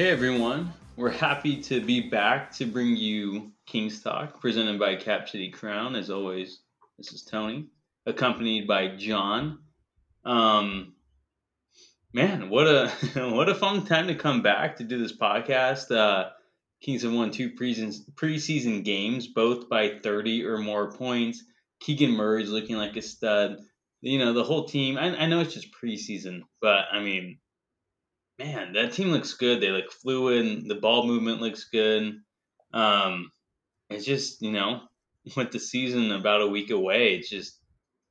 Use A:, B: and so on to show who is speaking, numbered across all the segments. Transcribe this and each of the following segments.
A: Hey everyone, we're happy to be back to bring you Kings Talk, presented by Cap City Crown. As always, this is Tony, accompanied by John. Um, man, what a what a fun time to come back to do this podcast. Uh, Kings have won two preseason games, both by thirty or more points. Keegan Murray's looking like a stud. You know, the whole team. I, I know it's just preseason, but I mean, man, that team looks good. They look fluid. The ball movement looks good. Um, it's just you know, with the season about a week away, it's just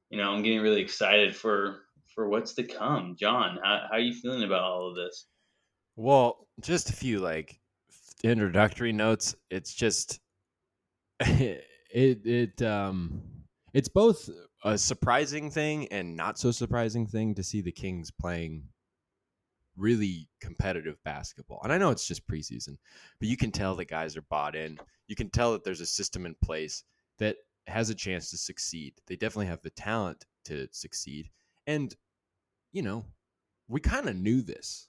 A: you know, I'm getting really excited for for what's to come. John, how how are you feeling about all of this?
B: Well, just a few like introductory notes. It's just it it um it's both a surprising thing and not so surprising thing to see the Kings playing really competitive basketball. And I know it's just preseason, but you can tell the guys are bought in. You can tell that there's a system in place that has a chance to succeed. They definitely have the talent to succeed. And, you know, we kind of knew this.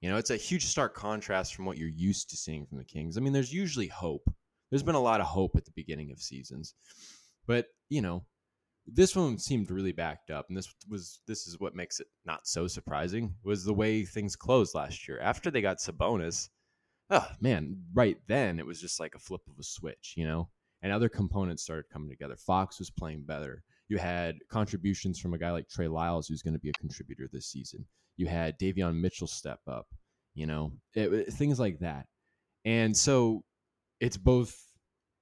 B: You know, it's a huge stark contrast from what you're used to seeing from the Kings. I mean, there's usually hope. There's been a lot of hope at the beginning of seasons. But, you know, this one seemed really backed up and this was this is what makes it not so surprising was the way things closed last year. After they got Sabonis oh man right then it was just like a flip of a switch you know? And other components started coming together. Fox was playing better. You had contributions from a guy like Trey Lyles who's going to be a contributor this season. You had Davion Mitchell step up you know? It, it, things like that. And so it's both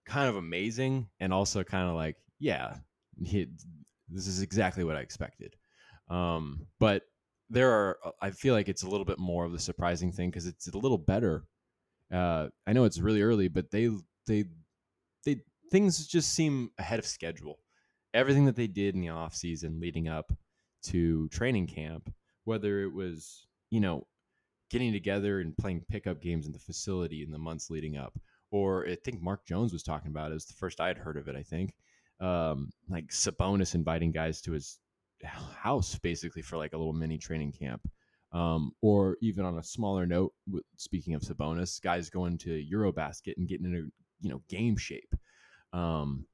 B: kind of amazing and also kind of like yeah he, this is exactly what I expected. Um, but there are, uh, I feel like it's a little bit more of the surprising thing because it's a little better. Uh, I know it's really early, but they, they, they, things just seem ahead of schedule. Everything that they did in the off season leading up to training camp, whether it was, you know, getting together and playing pickup games in the facility in the months leading up, or I think Mark Jones was talking about it. It was the first I had heard of it, I think um, like Sabonis inviting guys to his house basically for like a little mini training camp. Um, or even on a smaller note, speaking of Sabonis, guys going to Eurobasket and getting into you know game shape. Um,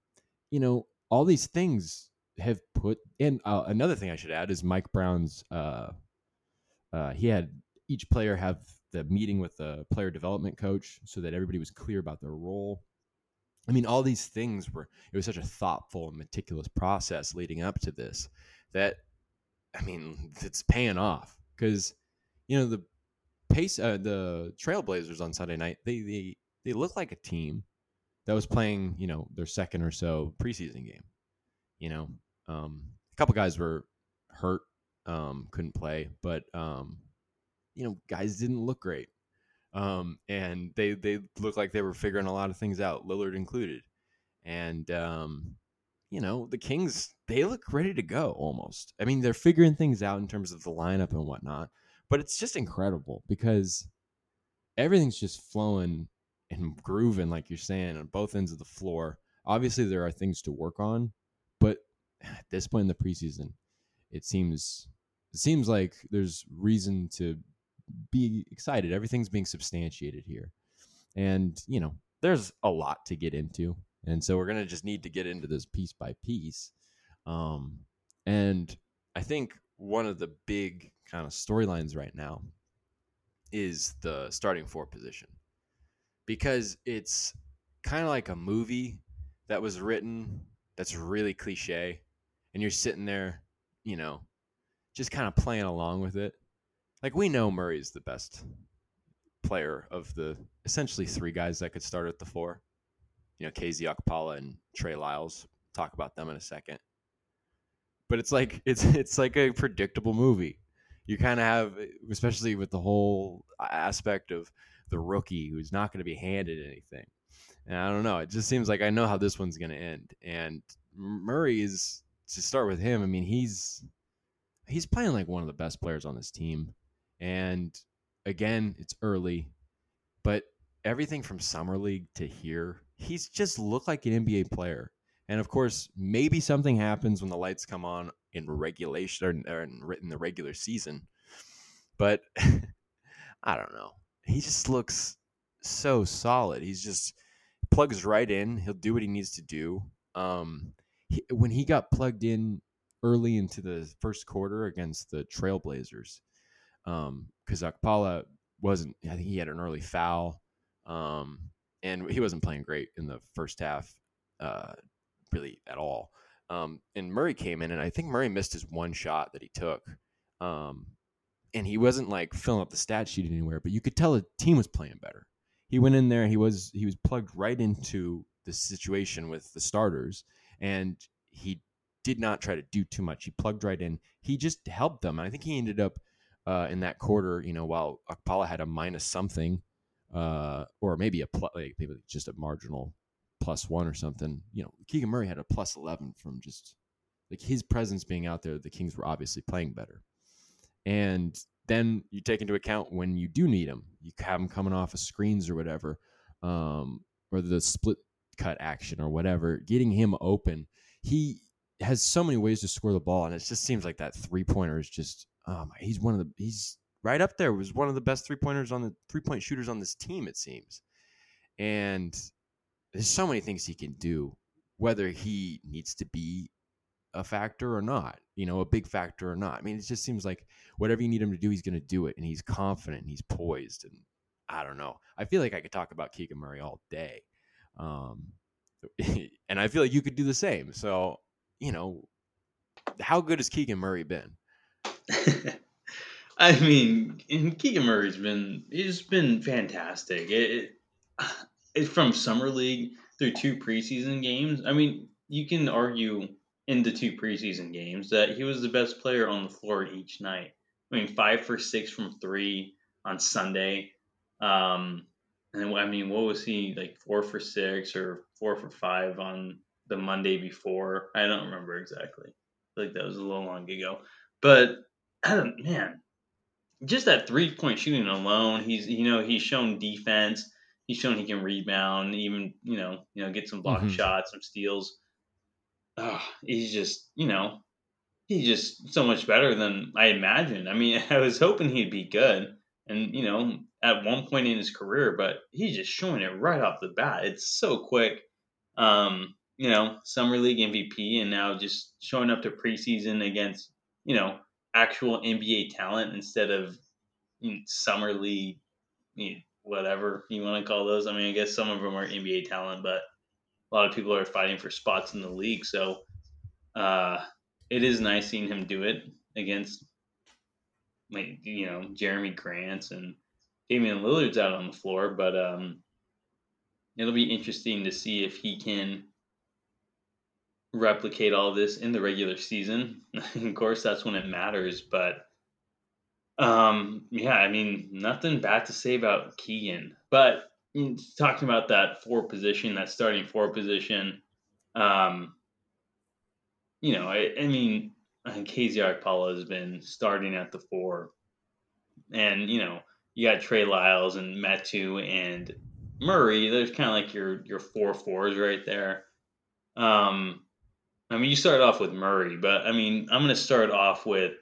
B: you know all these things have put in. Uh, another thing I should add is Mike Brown's. Uh, uh, he had each player have the meeting with the player development coach so that everybody was clear about their role I mean, all these things were, it was such a thoughtful and meticulous process leading up to this that, I mean, it's paying off because, you know, the pace, uh, the Trailblazers on Sunday night, they, they, they look like a team that was playing, you know, their second or so preseason game. You know, um, a couple guys were hurt, um, couldn't play, but, um, you know, guys didn't look great. Um, and they they look like they were figuring a lot of things out, Lillard included. And um, you know, the Kings they look ready to go almost. I mean, they're figuring things out in terms of the lineup and whatnot. But it's just incredible because everything's just flowing and grooving, like you're saying, on both ends of the floor. Obviously, there are things to work on, but at this point in the preseason, it seems it seems like there's reason to be excited. Everything's being substantiated here. And, you know, there's a lot to get into. And so we're going to just need to get into this piece by piece. Um, and I think one of the big kind of storylines right now is the starting four position because it's kind of like a movie that was written that's really cliche and you're sitting there, you know, just kind of playing along with it like we know Murray's the best player of the essentially three guys that could start at the four. You know, KZ Okpala and Trey Lyles. Talk about them in a second. But it's like it's it's like a predictable movie. You kind of have, especially with the whole aspect of the rookie who's not going to be handed anything. And I don't know. It just seems like I know how this one's going to end. And Murray is to start with him. I mean, he's he's playing like one of the best players on this team. And again, it's early, but everything from summer league to here, he's just looked like an NBA player. And of course, maybe something happens when the lights come on in regulation or, in the regular season. But I don't know. he just looks so solid. He's just plugs right in. He'll do what he needs to do. Um, he, when he got plugged in early into the first quarter against the Trailblazers, because um, Okpala wasn't. I think he had an early foul, um, and he wasn't playing great in the first half, uh, really at all. Um, and Murray came in, and I think Murray missed his one shot that he took. Um, and he wasn't like filling up the stat sheet anywhere, but you could tell the team was playing better. He went in there, he was he was plugged right into the situation with the starters, and he did not try to do too much. He plugged right in. He just helped them. And I think he ended up uh, in that quarter, you know, while Okpala had a minus something, uh, or maybe a plus, like maybe just a marginal plus one or something. You know, Keegan Murray had a plus eleven from just like his presence being out there. The Kings were obviously playing better, and then you take into account when you do need him, you have him coming off of screens or whatever, um, or the split cut action or whatever, getting him open. He has so many ways to score the ball, and it just seems like that three pointer is just my, he's one of the he's right up there. Was one of the best three pointers on the three point shooters on this team, it seems. And there's so many things he can do, whether he needs to be a factor or not, you know, a big factor or not. I mean, it just seems like whatever you need him to do, he's going to do it, and he's confident, and he's poised, and I don't know. I feel like I could talk about Keegan Murray all day, um, and I feel like you could do the same. So, you know, how good has Keegan Murray been?
A: I mean, Keegan Murray's been he's been fantastic. It, it, from summer league through two preseason games. I mean, you can argue in the two preseason games that he was the best player on the floor each night. I mean, five for six from three on Sunday. Um, and I mean, what was he like four for six or four for five on the Monday before? I don't remember exactly. like that was a little long ago. But man, just that three point shooting alone, he's you know he's shown defense. He's shown he can rebound, even you know you know get some block mm-hmm. shots, some steals. Oh, he's just you know he's just so much better than I imagined. I mean, I was hoping he'd be good, and you know at one point in his career, but he's just showing it right off the bat. It's so quick. Um, you know, summer league MVP, and now just showing up to preseason against you know actual NBA talent instead of you know, summer league, you know, whatever you want to call those. I mean, I guess some of them are NBA talent, but a lot of people are fighting for spots in the league. So uh, it is nice seeing him do it against, like, you know, Jerami Grants and Damian Lillard's out on the floor. But um, it'll be interesting to see if he can replicate all this in the regular season. of course, that's when it matters. But um, yeah, I mean, nothing bad to say about Keegan. But talking about that four position, that starting four position, um, you know, I, I mean, I think KZ Okpala has been starting at the four, and you know, you got Trey Lyles and Metu and Murray. There's kind of like your your four fours right there. Um, I mean, you started off with Murray, but I mean, I'm going to start off with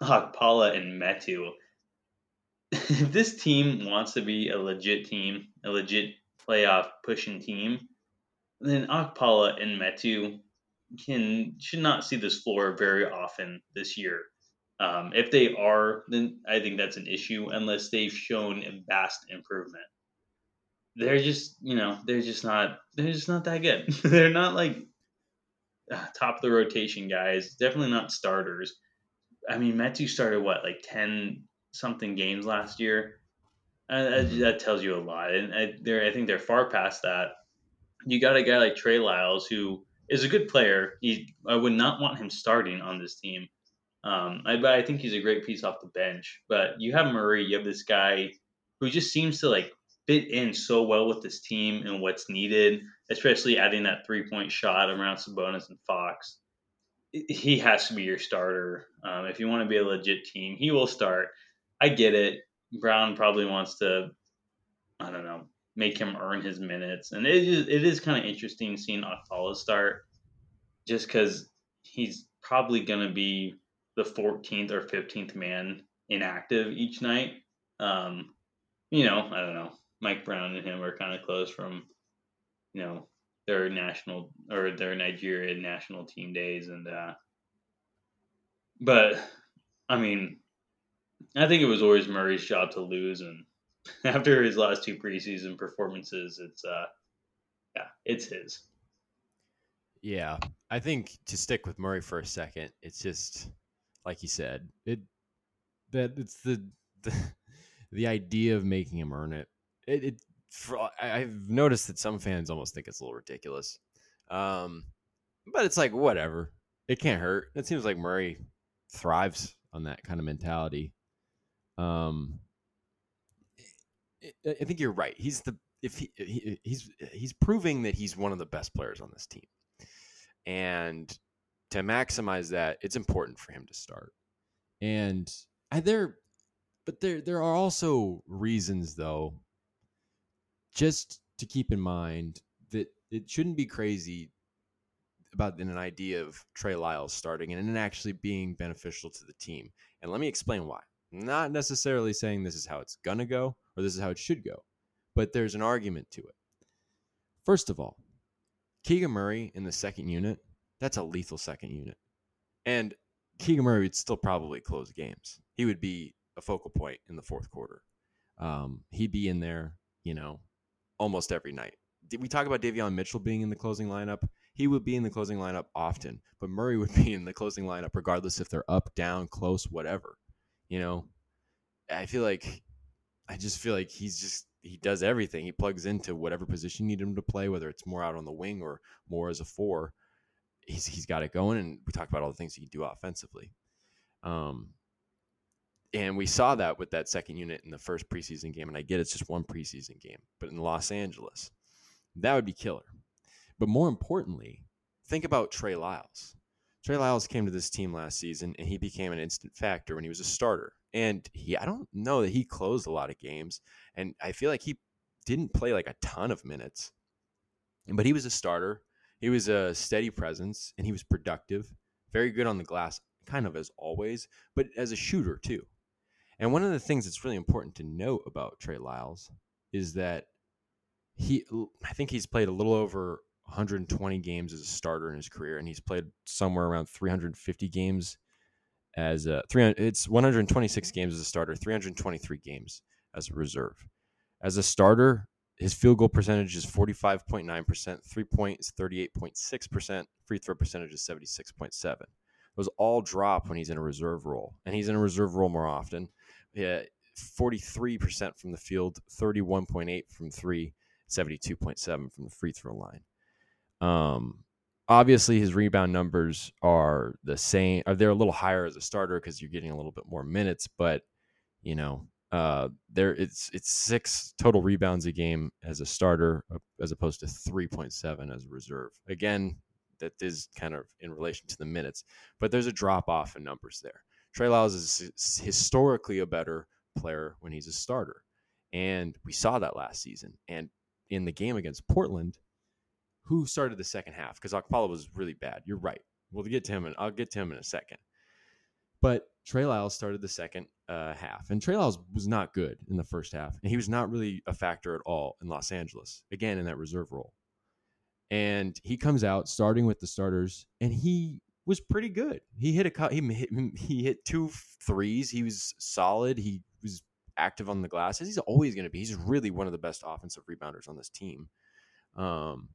A: Okpala and Metu. if this team wants to be a legit team, a legit playoff pushing team, then Okpala and Metu can should not see this floor very often this year. Um, if they are, then I think that's an issue unless they've shown vast improvement. They're just, you know, they're just not, they're just not that good. they're not like top of the rotation guys. Definitely not starters. I mean, Metu started what like ten something games last year. Uh, that tells you a lot, and I, I think they're far past that. You got a guy like Trey Lyles who is a good player. He, I would not want him starting on this team. Um, I, but I think he's a great piece off the bench. But you have Murray, you have this guy who just seems to like fit in so well with this team and what's needed, especially adding that three point shot around Sabonis and Fox. He has to be your starter. Um, if you want to be a legit team, he will start. I get it. Brown probably wants to, I don't know, make him earn his minutes. And it is, it is kind of interesting seeing Okpala start just because he's probably going to be the 14th or 15th man inactive each night. Um, you know, I don't know. Mike Brown and him are kind of close from, you know, their national or their Nigerian national team days, and uh, but I mean, I think it was always Murray's job to lose, and after his last two preseason performances, it's uh, yeah, it's his.
B: Yeah, I think to stick with Murray for a second, it's just like you said, it that it's the the, the idea of making him earn it. It, it for, I've noticed that some fans almost think it's a little ridiculous, um, but it's like whatever. It can't hurt. It seems like Murray thrives on that kind of mentality. Um, I think you're right. He's the if he, he he's he's proving that he's one of the best players on this team, and to maximize that, it's important for him to start. And there, but there there are also reasons though, just to keep in mind that it shouldn't be crazy about an idea of Trey Lyles starting and it actually being beneficial to the team. And let me explain why. Not necessarily saying this is how it's gonna go or this is how it should go, but there's an argument to it. First of all, Keegan Murray in the second unit, that's a lethal second unit. And Keegan Murray would still probably close games. He would be a focal point in the fourth quarter. Um, he'd be in there, you know, almost every night. Did we talk about Davion Mitchell being in the closing lineup? He would be in the closing lineup often, but Murray would be in the closing lineup regardless if they're up, down, close, whatever. You know, I feel like I just feel like he's just he does everything. He plugs into whatever position you need him to play, whether it's more out on the wing or more as a four. He's he's got it going, and we talk about all the things he can do offensively. Um, and we saw that with that second unit in the first preseason game. And I get it's just one preseason game, but in Los Angeles, that would be killer. But more importantly, think about Trey Lyles. Trey Lyles came to this team last season and he became an instant factor when he was a starter. And he, I don't know that he closed a lot of games. And I feel like he didn't play like a ton of minutes, but he was a starter. He was a steady presence and he was productive, very good on the glass, kind of as always, but as a shooter too. And one of the things that's really important to note about Trey Lyles is that he, I think he's played a little over 120 games as a starter in his career, and he's played somewhere around 350 games as a 300. It's 126 games as a starter, 323 games as a reserve. As a starter, his field goal percentage is 45.9%, three points 38.6%, free throw percentage is 76.7. Those all drop when he's in a reserve role, and he's in a reserve role more often. Yeah, 43% from the field, 31.8 from three, 72.7 from the free throw line. Um, obviously his rebound numbers are the same. Are they're a little higher as a starter because you're getting a little bit more minutes, but you know, uh, there it's it's six total rebounds a game as a starter uh, as opposed to 3.7 as a reserve. Again, that is kind of in relation to the minutes, but there's a drop off in numbers there. Trey Lyles is historically a better player when he's a starter, and we saw that last season. And in the game against Portland, who started the second half because Okpala was really bad. You're right. We'll get to him, and I'll get to him in a second. But Trey Lyles started the second uh, half, and Trey Lyles was not good in the first half, and he was not really a factor at all in Los Angeles. Again, in that reserve role, and he comes out starting with the starters, and he was pretty good. He hit a he hit, he hit two threes. He was solid. He was active on the glass. He's always going to be. He's really one of the best offensive rebounders on this team. Um,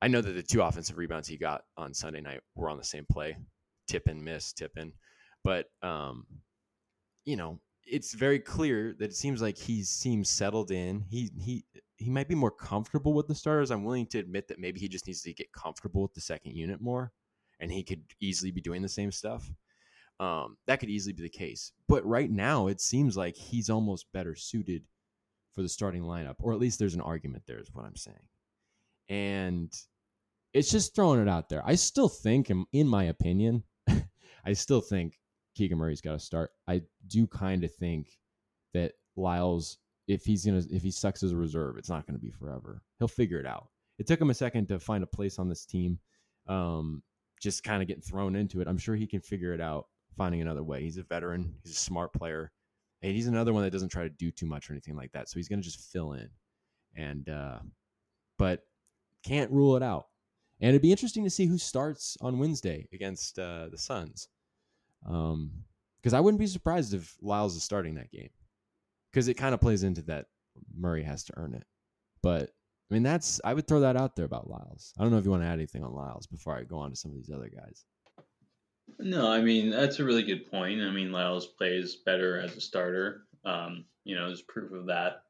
B: I know that the two offensive rebounds he got on Sunday night were on the same play, tip and miss, tip in. But um, you know, it's very clear that it seems like he seems settled in. He he he might be more comfortable with the starters. I'm willing to admit that maybe he just needs to get comfortable with the second unit more, and he could easily be doing the same stuff. Um, that could easily be the case. But right now, it seems like he's almost better suited for the starting lineup, or at least there's an argument there, is what I'm saying and it's just throwing it out there. I still think, in my opinion, I still think Keegan Murray's got to start. I do kind of think that Lyles, if he's gonna, if he sucks as a reserve, it's not gonna be forever. He'll figure it out. It took him a second to find a place on this team, um, just kind of getting thrown into it. I'm sure he can figure it out, finding another way. He's a veteran. He's a smart player. and he's another one that doesn't try to do too much or anything like that. So he's going to just fill in, and uh, but can't rule it out. And it'd be interesting to see who starts on Wednesday against uh, the Suns, because um, I wouldn't be surprised if Lyles is starting that game, because it kind of plays into that Murray has to earn it. But I mean, that's I would throw that out there about Lyles. I don't know if you want to add anything on Lyles before I go on to some of these other guys.
A: No, I mean that's a really good point. I mean, Lyles plays better as a starter. Um, you know, there's proof of that.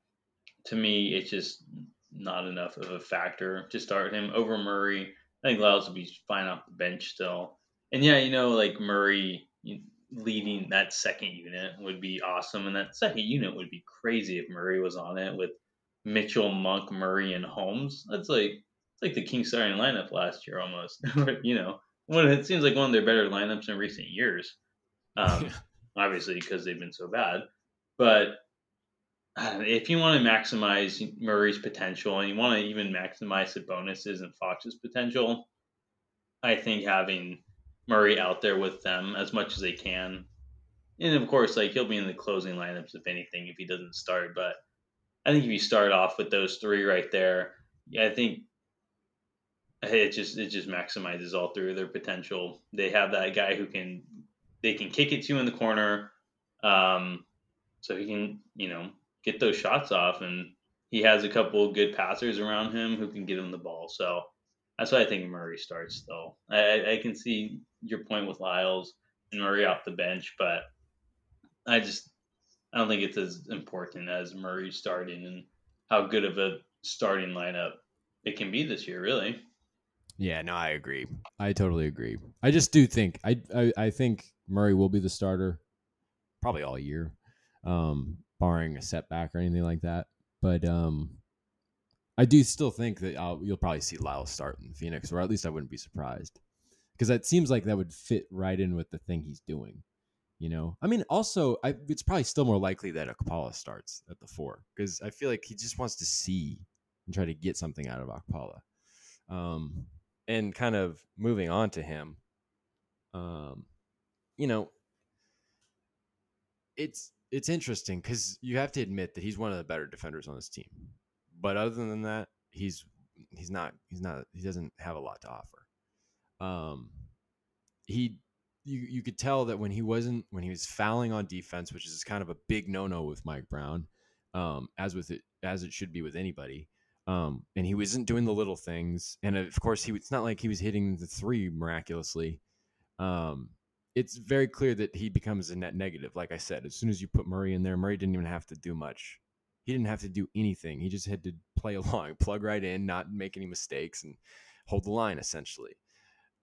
A: To me, it's just not enough of a factor to start him over Murray. I think Lyles would be fine off the bench still. And yeah, you know, like Murray leading that second unit would be awesome, and that second unit would be crazy if Murray was on it with Mitchell, Monk, Murray, and Holmes. That's like it's like the Kings starting lineup last year almost. you know, one it seems like one of their better lineups in recent years. Um, obviously because they've been so bad, but uh, if you want to maximize Murray's potential and you want to even maximize Sabonis's and Fox's potential, I think having Murray out there with them as much as they can, and of course, like he'll be in the closing lineups if anything if he doesn't start. But I think if you start off with those three right there, I think it just it just maximizes all three of their potential. They have that guy who can they can kick it to in the corner, um, so he can you know get those shots off, and he has a couple good passers around him who can get him the ball. So that's why I think Murray starts. Though I, I can see your point with Lyles and Murray off the bench, but I just I don't think it's as important as Murray starting and how good of a starting lineup it can be this year, really.
B: Yeah, no, I agree. I totally agree. I just do think I I, I think Murray will be the starter probably all year, um, barring a setback or anything like that. But um, I do still think that I'll, you'll probably see Lyle start in Phoenix, or at least I wouldn't be surprised, because that seems like that would fit right in with the thing he's doing. You know, I mean, also, I, it's probably still more likely that Okpala starts at the four because I feel like he just wants to see and try to get something out of Okpala. Um, and kind of moving on to him, um, you know, it's it's interesting because you have to admit that he's one of the better defenders on this team. But other than that, he's he's not he's not he doesn't have a lot to offer. Um, he you you could tell that when he wasn't when he was fouling on defense, which is kind of a big no no with Mike Brown, um, as with it as it should be with anybody. Um, and he wasn't doing the little things. And of course, he it's not like he was hitting the three miraculously. Um, it's very clear that he becomes a net negative. Like I said, as soon as you put Murray in there, Murray didn't even have to do much. He didn't have to do anything. He just had to play along, plug right in, not make any mistakes, and hold the line essentially.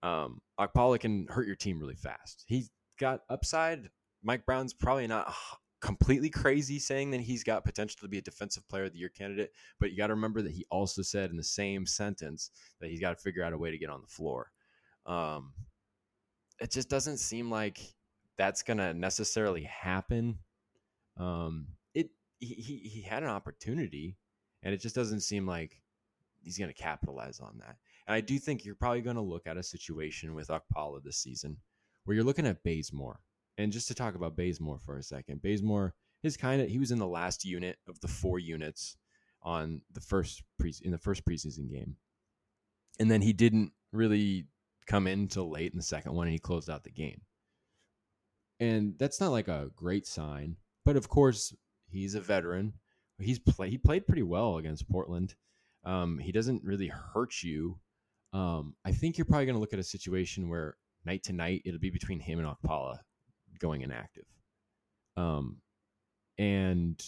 B: Um, Okpala can hurt your team really fast. He's got upside. Mike Brown's probably not completely crazy saying that he's got potential to be a defensive player of the year candidate, but you got to remember that he also said in the same sentence that he's got to figure out a way to get on the floor. Um, it just doesn't seem like that's going to necessarily happen. Um, it he he had an opportunity, and it just doesn't seem like he's going to capitalize on that. And I do think you're probably going to look at a situation with Okpala this season where you're looking at Bazemore and just to talk about Bazemore for a second, Bazemore is kind of he was in the last unit of the four units on the first pre in the first preseason game, and then he didn't really come in until late in the second one, and he closed out the game. And that's not like a great sign, but of course he's a veteran. He's play he played pretty well against Portland. Um, he doesn't really hurt you. Um, I think you're probably going to look at a situation where night to night it'll be between him and Okpala going inactive. Um, and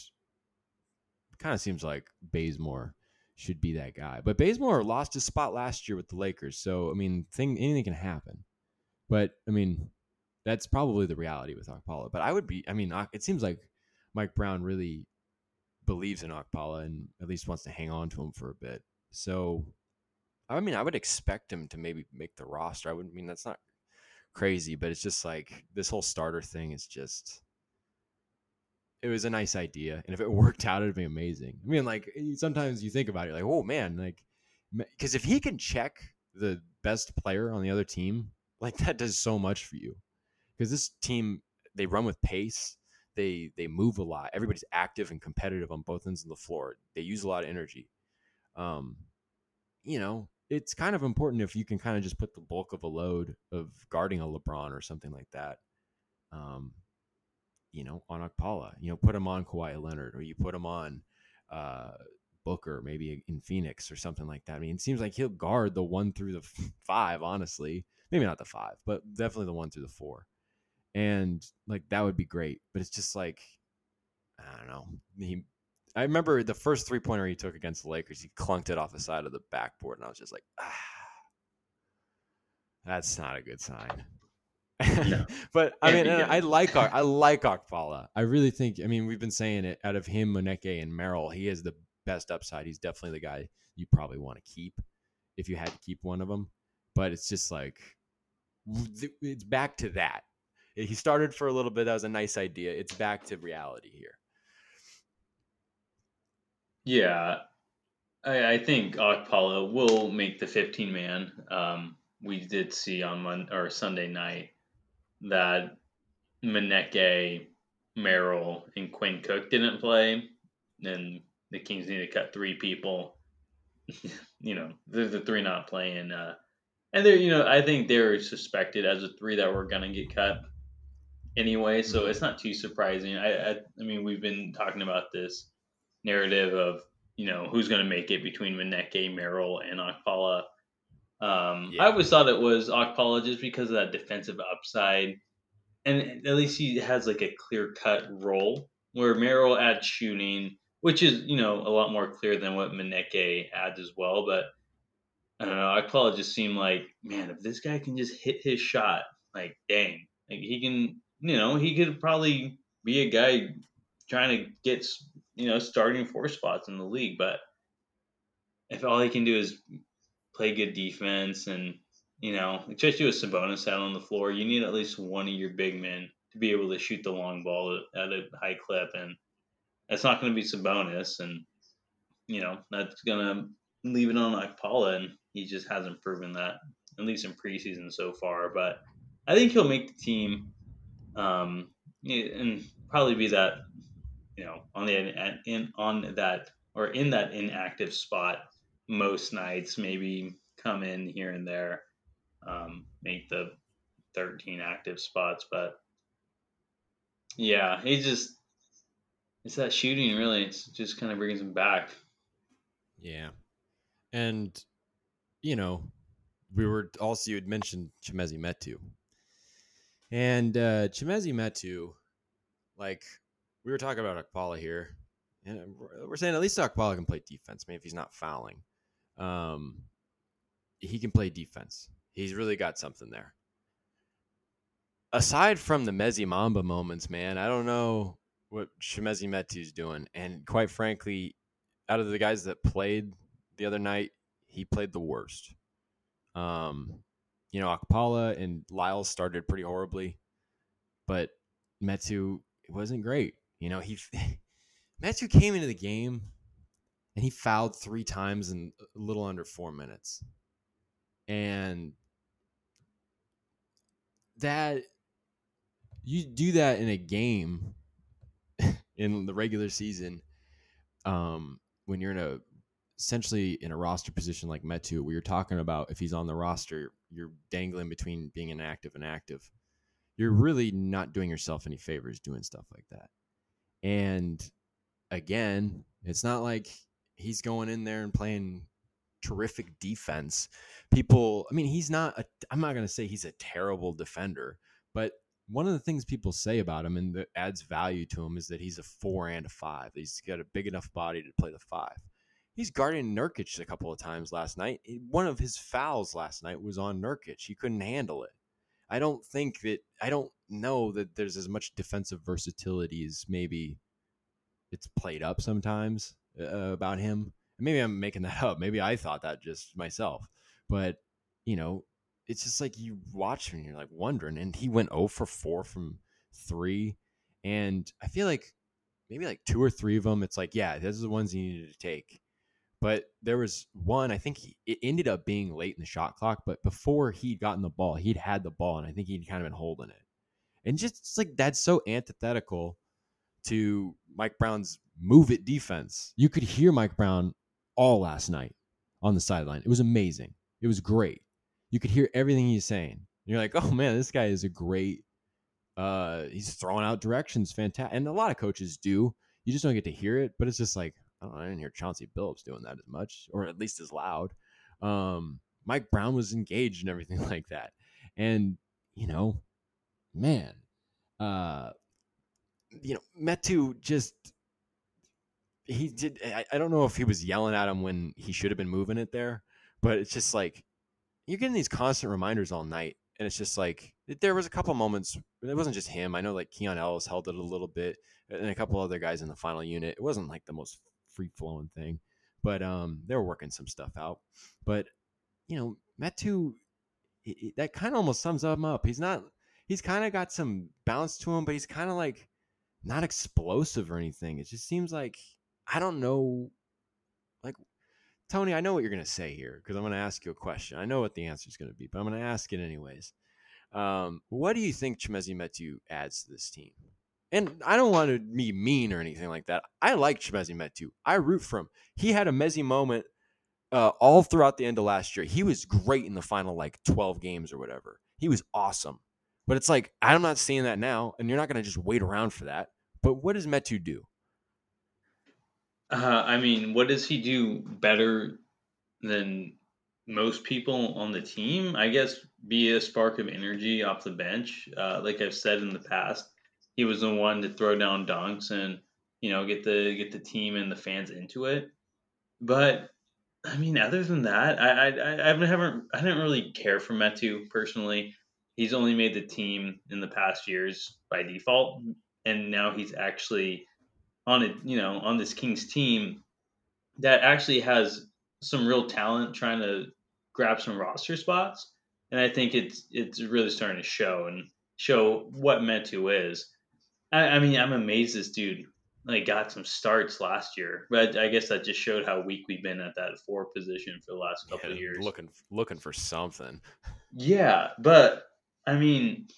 B: kind of seems like Bazemore should be that guy. But Bazemore lost his spot last year with the Lakers, so I mean, thing anything can happen. But I mean, that's probably the reality with Okpala. But I would be, I mean, it seems like Mike Brown really believes in Okpala and at least wants to hang on to him for a bit. So, I mean, I would expect him to maybe make the roster. I would I mean that's not crazy, but it's just like this whole starter thing is just it was a nice idea. And if it worked out, it'd be amazing. I mean, like sometimes you think about it, like, oh man, like because if he can check the best player on the other team, like that does so much for you. Because this team, they run with pace. they they move a lot. Everybody's active and competitive on both ends of the floor. They use a lot of energy. Um, you know, it's kind of important if you can kind of just put the bulk of a load of guarding a LeBron or something like that. Um, you know, on Okpala, you know, put him on Kawhi Leonard or you put him on uh, Booker, maybe in Phoenix or something like that. I mean, it seems like he'll guard the one through the five, honestly. Maybe not the five, but definitely the one through the four. And like that would be great. But it's just like, I don't know. He, I remember the first three pointer he took against the Lakers, he clunked it off the side of the backboard. And I was just like, ah, that's not a good sign. No. but I mean, I like I like Okpala. I really think. I mean, we've been saying it. Out of him, Moneke, and Merrill, he has the best upside. He's definitely the guy you probably want to keep if you had to keep one of them. But it's just like it's back to that. He started for a little bit. That was a nice idea. It's back to reality here.
A: Yeah, I, I think Okpala will make the 15 man. Um, we did see on Monday or Sunday night that Moneke, Merrill, and Quinn Cook didn't play, and the Kings need to cut three people. you know, the, the three not playing. Uh, and they're, you know, I think they're suspected as the three that were going to get cut anyway, so mm-hmm. it's not too surprising. I, I, I mean, we've been talking about this narrative of, you know, who's going to make it between Moneke, Merrill, and Okpala. Um, yeah. I always thought it was Okpala just because of that defensive upside, and at least he has like a clear cut role where Merrill adds shooting, which is you know a lot more clear than what Moneke adds as well. But I don't know, Okpala just seemed like man, if this guy can just hit his shot, like dang, like he can, you know, he could probably be a guy trying to get you know starting four spots in the league, but if all he can do is play good defense, and you know, especially with Sabonis out on the floor, you need at least one of your big men to be able to shoot the long ball at a high clip, and that's not going to be Sabonis, and you know that's going to leave it on Okpala, and he just hasn't proven that at least in preseason so far. But I think he'll make the team, um, and probably be that you know on the in on that or in that inactive spot most nights, maybe come in here and there, um, make the 13 active spots. But yeah, he just, it's that shooting really. It's just kind of brings him back.
B: Yeah. And, you know, we were also, you had mentioned Chimezie Metu. And uh, Chimezie Metu, like, we were talking about Okpala here. And we're saying at least Okpala can play defense, maybe if he's not fouling. Um, he can play defense. He's really got something there. Aside from the Mezzi Mamba moments, man, I don't know what Chimezie Metu's doing. And quite frankly, out of the guys that played the other night, he played the worst. Um, you know, Okpala and Lyles started pretty horribly, but Metu wasn't great. You know, he Metu came into the game and he fouled three times in a little under four minutes. And that you do that in a game in the regular season um, when you're in a essentially in a roster position like Metu, where you're talking about if he's on the roster, you're dangling between being inactive and active. You're really not doing yourself any favors doing stuff like that. And again, it's not like he's going in there and playing terrific defense. People, I mean, he's not, a, I'm not going to say he's a terrible defender, but one of the things people say about him and that adds value to him is that he's a four and a five. He's got a big enough body to play the five. He's guarding Nurkic a couple of times last night. One of his fouls last night was on Nurkic. He couldn't handle it. I don't think that, I don't know that there's as much defensive versatility as maybe it's played up sometimes uh, about him. Maybe I'm making that up. Maybe I thought that just myself. But, you know, it's just like you watch him and you're like wondering. And he went 0 for 4 from three. And I feel like maybe like two or three of them, it's like, yeah, those are the ones you needed to take. But there was one, I think he, it ended up being late in the shot clock, but before he'd gotten the ball, he'd had the ball, and I think he'd kind of been holding it. And just like that's so antithetical to Mike Brown's move it defense. You could hear Mike Brown all last night on the sideline. It was amazing. It was great. You could hear everything he's saying. And you're like, oh man, this guy is a great. Uh, he's throwing out directions, fantastic, and a lot of coaches do. You just don't get to hear it, but it's just like I don't know. I didn't hear Chauncey Billups doing that as much, or at least as loud. Um, Mike Brown was engaged and everything like that, and you know, man, uh, you know, Metu just he did. I, I don't know if he was yelling at him when he should have been moving it there, but it's just like you're getting these constant reminders all night, and it's just like there was a couple moments. It wasn't just him. I know like Keon Ellis held it a little bit, and a couple other guys in the final unit. It wasn't like the most free flowing thing, but um, they're working some stuff out. But you know, Metu, that kind of almost sums him up. He's not. He's kind of got some bounce to him, but he's kind of like not explosive or anything. It just seems like I don't know. Like Tony, I know what you're going to say here because I'm going to ask you a question. I know what the answer is going to be, but I'm going to ask it anyways. Um, what do you think Chimezie Metu adds to this team? And I don't want to be mean or anything like that. I like Chimezie Metu. I root for him. He had a Mezzi moment uh, all throughout the end of last year. He was great in the final like 12 games or whatever. He was awesome. But it's like, I'm not seeing that now, and you're not going to just wait around for that. But what does Metu do?
A: Uh, I mean, what does he do better than most people on the team? I guess be a spark of energy off the bench. Uh, like I've said in the past, he was the one to throw down dunks and you know get the get the team and the fans into it. But I mean, other than that, I I, I haven't I didn't really care for Metu personally. He's only made the team in the past years by default, and now he's actually on it, you know, on this Kings team that actually has some real talent trying to grab some roster spots. And I think it's it's really starting to show and show what Metu is. I, I mean, I'm amazed this dude like got some starts last year, but I guess that just showed how weak we've been at that four position for the last couple
B: yeah,
A: of years.
B: Looking looking for something.
A: Yeah, but I mean,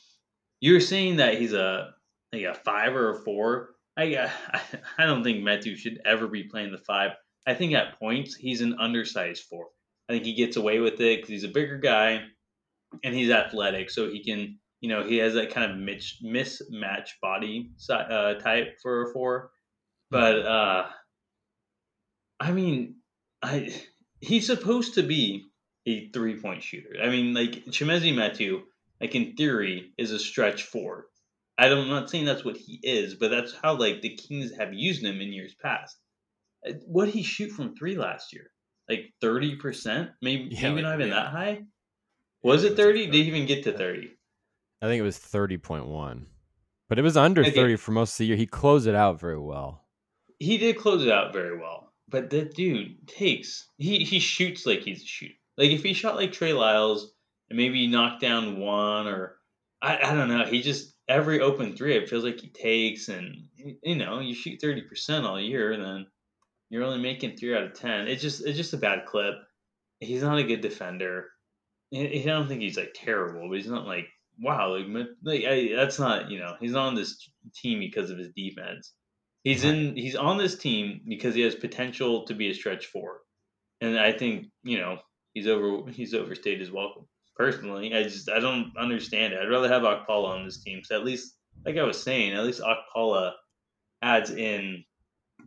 A: you're saying that he's a like a five or a four. I I don't think Metu should ever be playing the five. I think at points he's an undersized four. I think he gets away with it because he's a bigger guy and he's athletic, so he can you know he has that kind of mis- mismatch body uh, type for a four. But uh, I mean, I he's supposed to be a three point shooter. I mean, like Chimezie Metu, like in theory, is a stretch four. I don't, I'm not saying that's what he is, but that's how like the Kings have used him in years past. Uh, what did he shoot from three last year? Like thirty percent, maybe yeah, maybe like, not even yeah. that high. Was yeah, it thirty? Did he even get to thirty?
B: I think it was thirty point one, but it was under okay. thirty for most of the year. He closed it out very well.
A: He did close it out very well, but that dude takes he he shoots like he's a shooter. Like if he shot like Trey Lyles and maybe knocked down one or I, I don't know, he just every open three, it feels like he takes, and you know, you shoot thirty percent all year, and then you're only making three out of ten. It's just it's just a bad clip. He's not a good defender. I don't think he's like terrible, but he's not like wow, like, like I, that's not you know he's not on this team because of his defense. He's in he's on this team because he has potential to be a stretch four, and I think you know he's over he's overstayed his welcome personally. I just I don't understand it. I'd rather have Okpala on this team. So at least, like I was saying, at least Okpala adds in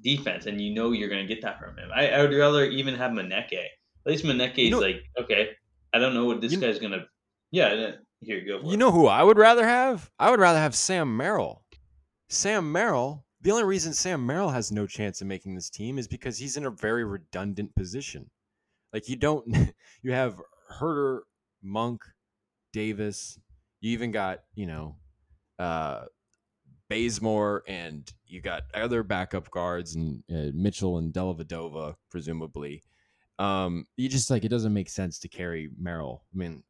A: defense, and you know you're going to get that from him. I, I would rather even have Moneke. At least Moneke is you know, like, okay, I don't know what this guy's going to. Yeah, here you go.
B: You know who I would rather have? I would rather have Sam Merrill. Sam Merrill. The only reason Sam Merrill has no chance of making this team is because he's in a very redundant position. Like you don't, you have Huerter, Monk, Davis. You even got, you know, uh, Bazemore, and you got other backup guards and uh, Mitchell and Dellavedova, presumably. Um, you just like it doesn't make sense to carry Merrill. I mean,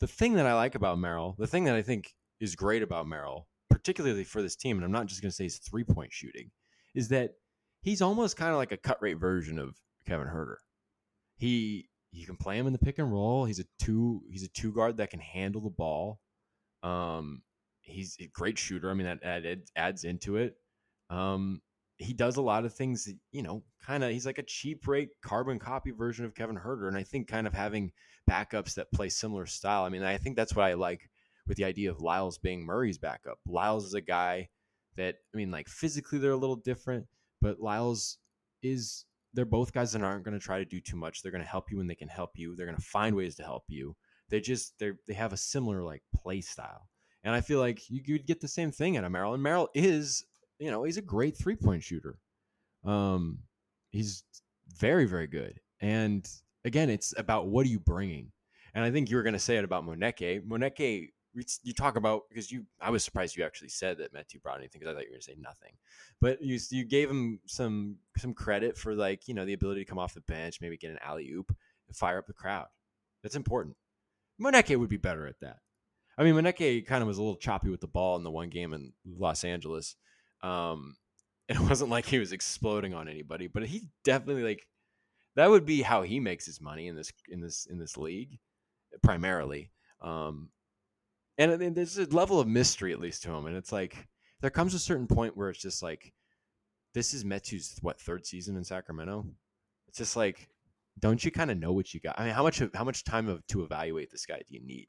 B: the thing that I like about Merrill, the thing that I think is great about Merrill, particularly for this team, and I'm not just going to say his three point shooting, is that he's almost kind of like a cut rate version of Kevin Huerter. He you can play him in the pick and roll. He's a two he's a two guard that can handle the ball. Um, he's a great shooter. I mean that, that adds into it. Um, he does a lot of things that, you know, kind of he's like a cheap rate carbon copy version of Kevin Huerter. And I think kind of having backups that play similar style. I mean, I think that's what I like with the idea of Lyles being Murray's backup. Lyles is a guy that, I mean, like physically they're a little different, but Lyles is they're both guys that aren't going to try to do too much. They're going to help you when they can help you. They're going to find ways to help you. They just they they have a similar like play style. And I feel like you could get the same thing out of Merrill. And Merrill is you know, he's a great three point shooter. Um, he's very, very good. And again, it's about what are you bringing? And I think you were going to say it about Moneke. Moneke, you talk about because you, I was surprised you actually said that Metu brought anything because I thought you were going to say nothing. But you, you gave him some some credit for like you know the ability to come off the bench, maybe get an alley oop, fire up the crowd. That's important. Moneke would be better at that. I mean, Moneke kind of was a little choppy with the ball in the one game in Los Angeles. Um, it wasn't like he was exploding on anybody, but he definitely like that would be how he makes his money in this in this in this league primarily. Um, and, and there's a level of mystery at least to him, and it's like there comes a certain point where it's just like this is Metu's what third season in Sacramento. It's just like, don't you kind of know what you got? I mean, how much how much time of, to evaluate this guy do you need?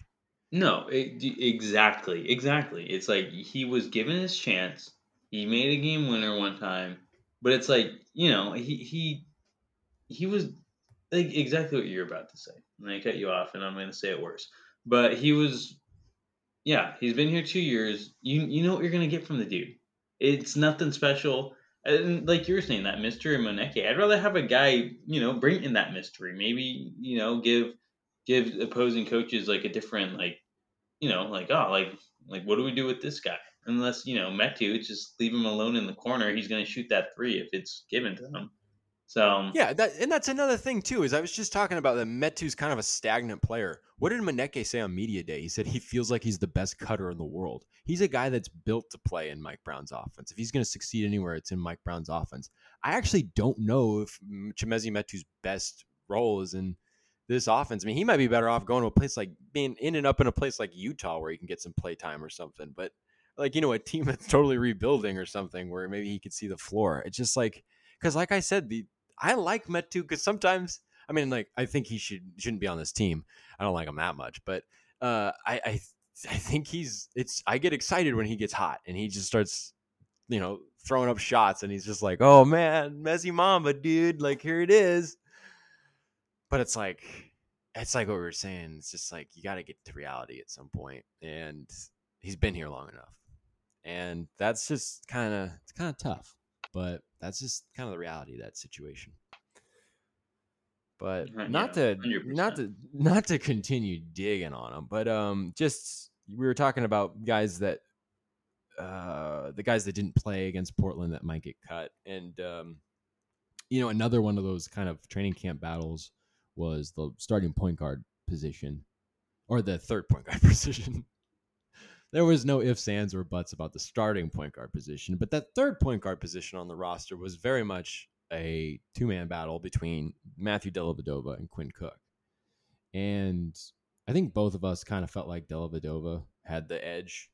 A: No, it, exactly, exactly. It's like he was given his chance he made a game winner one time, but it's like you know he he he was like exactly what you're about to say. And I cut you off, and I'm going to say it worse. But he was, yeah, he's been here two years. You you know what you're going to get from the dude. It's nothing special. And like you were saying, that mystery Moneke, I'd rather have a guy, you know, bring in that mystery. Maybe you know, give give opposing coaches like a different like, you know, like oh, like like what do we do with this guy? Unless you know Metu, just leave him alone in the corner. He's going to shoot that three if it's given to him. So um,
B: yeah, that and that's another thing too. Is I was just talking about that Metu's kind of a stagnant player. What did Moneke say on media day? He said he feels like he's the best cutter in the world. He's a guy that's built to play in Mike Brown's offense. If he's going to succeed anywhere, it's in Mike Brown's offense. I actually don't know if Chimezie Metu's best role is in this offense. I mean, he might be better off going to a place like being in and up in a place like Utah where he can get some play time or something. But like you know a team that's totally rebuilding or something where maybe he could see the floor. It's just like because like I said, the I like Metu because sometimes I mean like I think he should shouldn't be on this team. I don't like him that much, but uh, I I I think he's it's I get excited when he gets hot and he just starts you know throwing up shots and he's just like oh man Messi Mamba dude like here it is. But it's like it's like what we were saying. It's just like you got to get to reality at some point, and he's been here long enough and that's just kind of it's kind of tough but that's just kind of the reality of that situation but not yeah, to 100%. not to not to continue digging on them but um just we were talking about guys that uh the guys that didn't play against portland that might get cut and um you know another one of those kind of training camp battles was the starting point guard position or the third point guard position there was no ifs, ands, or buts about the starting point guard position. But that third point guard position on the roster was very much a two man battle between Matthew Dellavedova and Quinn Cook. And I think both of us kind of felt like Dellavedova had the edge.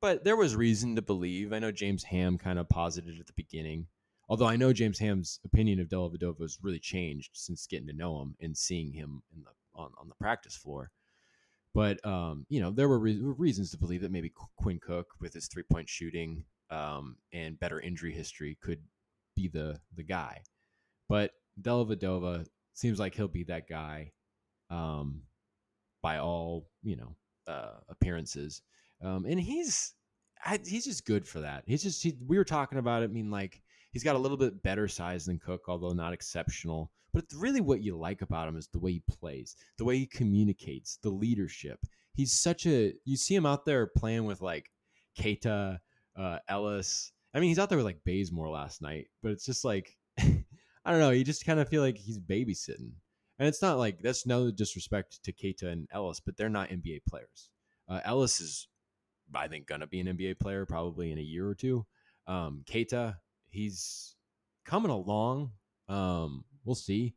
B: But there was reason to believe. I know James Ham kind of posited at the beginning. Although I know James Ham's opinion of Dellavedova has really changed since getting to know him and seeing him in the on, on the practice floor. But um, you know, there were re- reasons to believe that maybe Quinn Cook, with his three point shooting um, and better injury history, could be the the guy. But Dellavedova seems like he'll be that guy um, by all you know uh, appearances, um, and he's I, he's just good for that. He's just he, we were talking about it. I mean, like he's got a little bit better size than Cook, although not exceptional. But really, what you like about him is the way he plays, the way he communicates, the leadership. He's such a. You see him out there playing with like Queta, uh, Ellis. I mean, he's out there with like Bazemore last night, but it's just like I don't know. You just kind of feel like he's babysitting, and it's not like that's no disrespect to Queta and Ellis, but they're not NBA players. Uh, Ellis is, I think, gonna be an NBA player probably in a year or two. Um, Queta, he's coming along. Um, we'll see.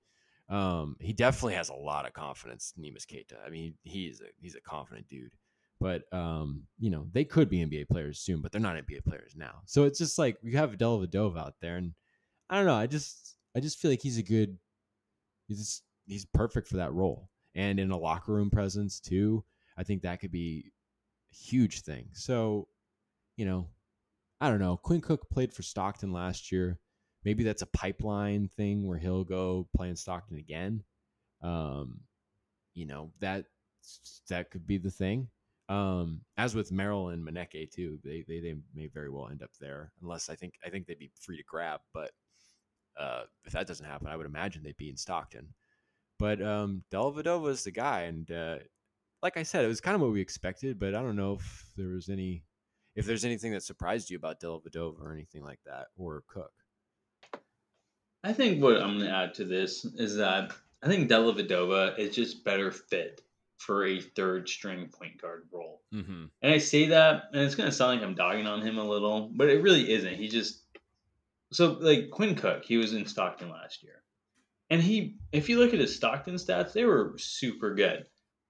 B: Um, he definitely has a lot of confidence, Neemias Queta. I mean, he is a he's a confident dude. But um, you know, they could be NBA players soon, but they're not NBA players now. So it's just like you have Dellavedova out there, and I don't know. I just I just feel like he's a good. He's he's perfect for that role, and in a locker room presence too. I think that could be a huge thing. So, you know, I don't know. Quinn Cook played for Stockton last year. Maybe that's a pipeline thing where he'll go play in Stockton again. Um, you know that that could be the thing. Um, as with Merrill and Moneke too, they, they they may very well end up there, unless I think I think they'd be free to grab. But uh, if that doesn't happen, I would imagine they'd be in Stockton. But um, Dellavedova is the guy, and uh, like I said, it was kind of what we expected. But I don't know if there was any, if there's anything that surprised you about Dellavedova or anything like that, or Cook.
A: I think what I'm going to add to this is that I think Dellavedova is just better fit for a third string point guard role.
B: Mm-hmm.
A: And I say that, and it's going to sound like I'm dogging on him a little, but it really isn't. He just so like Quinn Cook, he was in Stockton last year, and he, if you look at his Stockton stats, they were super good.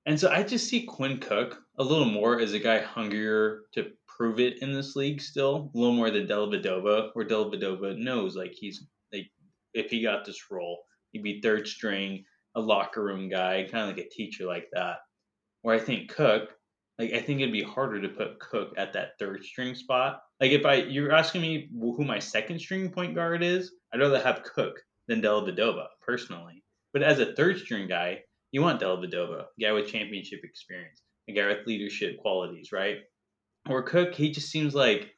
A: And so I just see Quinn Cook a little more as a guy hungrier to prove it in this league still, a little more than Dellavedova, where Dellavedova knows like he's if he got this role, he'd be third string, a locker room guy, kind of like a teacher like that. Where I think Cook, like I think it'd be harder to put Cook at that third string spot. Like if I you're asking me who my second string point guard is, I'd rather have Cook than Dellavedova personally. But as a third string guy, you want Dellavedova, guy with championship experience, a guy with leadership qualities, right? Or Cook, he just seems like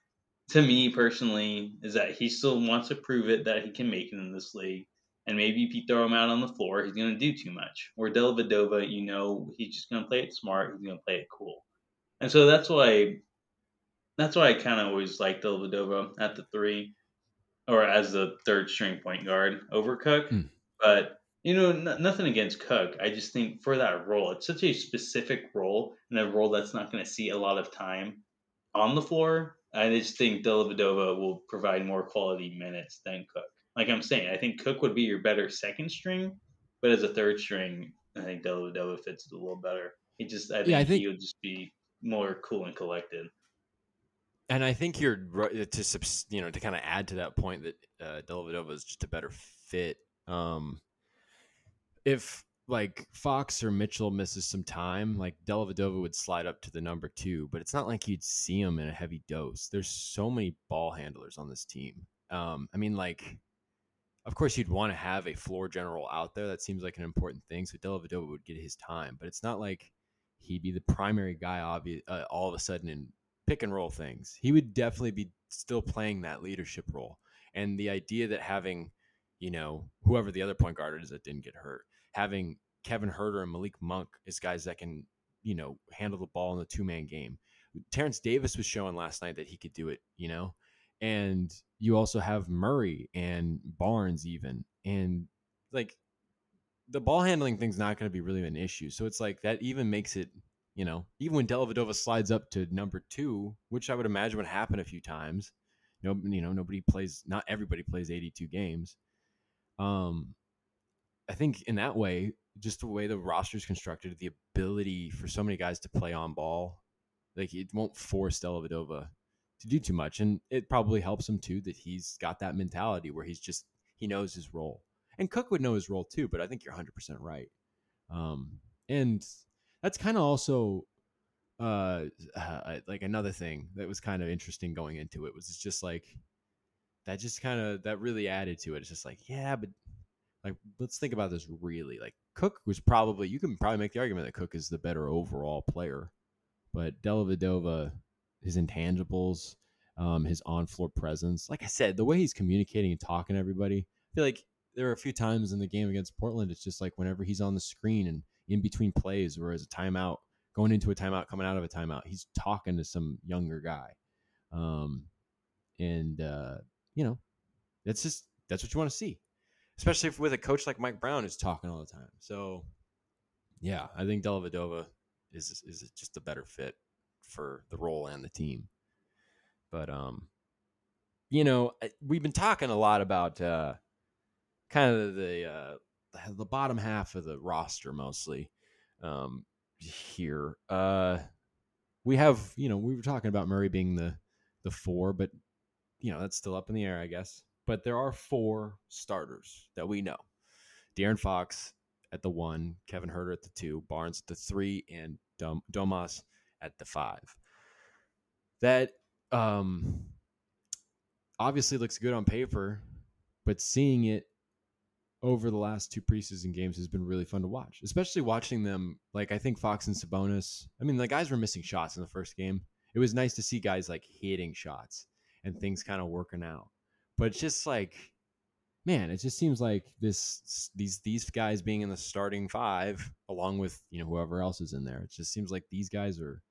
A: to me personally is that he still wants to prove it that he can make it in this league. And maybe if you throw him out on the floor, he's going to do too much. Or Dellavedova, you know, he's just going to play it smart. He's going to play it cool. And so that's why, that's why I kind of always like Dellavedova at the three, or as the third string point guard over Cook.
B: Mm.
A: But you know, n- nothing against Cook. I just think for that role, it's such a specific role and a role that's not going to see a lot of time on the floor. I just think Dellavedova will provide more quality minutes than Cook. Like I'm saying, I think Cook would be your better second string, but as a third string, I think Dellavedova fits a little better. He just, I think,
B: Yeah, I think-
A: he would just be more cool and collected.
B: And I think you're right to subs- you know to kind of add to that point that uh, Dellavedova is just a better fit. Um, if like Fox or Mitchell misses some time, like Dellavedova would slide up to the number two, but it's not like you'd see him in a heavy dose. There's so many ball handlers on this team. Um, I mean, like, of course, you'd want to have a floor general out there. That seems like an important thing. So Dellavedova would get his time, but it's not like he'd be the primary guy. Obvious, uh, all of a sudden in pick and roll things. He would definitely be still playing that leadership role. And the idea that having, you know, whoever the other point guard is that didn't get hurt, having Kevin Huerter and Malik Monk as guys that can, you know, handle the ball in the two man game. Terence Davis was showing last night that he could do it, you know? And you also have Murray and Barnes, even. And like the ball handling thing's not going to be really an issue. So it's like that even makes it, you know, even when Dellavedova slides up to number two, which I would imagine would happen a few times. No, you know, nobody plays. Not everybody plays 82 games. Um, I think in that way, just the way the roster is constructed, the ability for so many guys to play on ball, like it won't force Dellavedova to do too much, and it probably helps him too that he's got that mentality where he's just he knows his role, and Cook would know his role too. But I think you're 100 percent right, um, and that's kind of also uh, uh like another thing that was kind of interesting going into it was it's just like that just kind of that really added to it it's just like yeah but like let's think about this really like cook was probably you can probably make the argument that cook is the better overall player but Dellavedova his intangibles um his on-floor presence like i said the way he's communicating and talking to everybody i feel like there are a few times in the game against portland it's just like whenever he's on the screen and in between plays or as a timeout going into a timeout, coming out of a timeout. He's talking to some younger guy. Um, and, uh, you know, that's just, that's what you want to see, especially with a coach like Mike Brown who's talking all the time. So, yeah, I think Dellavedova is, is just a better fit for the role and the team. But, um, you know, we've been talking a lot about, uh, kind of the, uh, the bottom half of the roster mostly. Um, here. Uh, we have you know we were talking about Murray being the the four, but you know that's still up in the air, I guess. But there are four starters that we know: De'Aaron Fox at the one, Kevin Huerter at the two, Barnes at the three, and Dom- Domas at the five. That um, obviously looks good on paper, but seeing it over the last two preseason games has been really fun to watch, especially watching them. Like I think Fox and Sabonis. I mean, the guys were missing shots in the first game. It was nice to see guys like hitting shots and things kind of working out. But it's just like, man, it just seems like this these these guys being in the starting five along with you know whoever else is in there. It just seems like these guys are.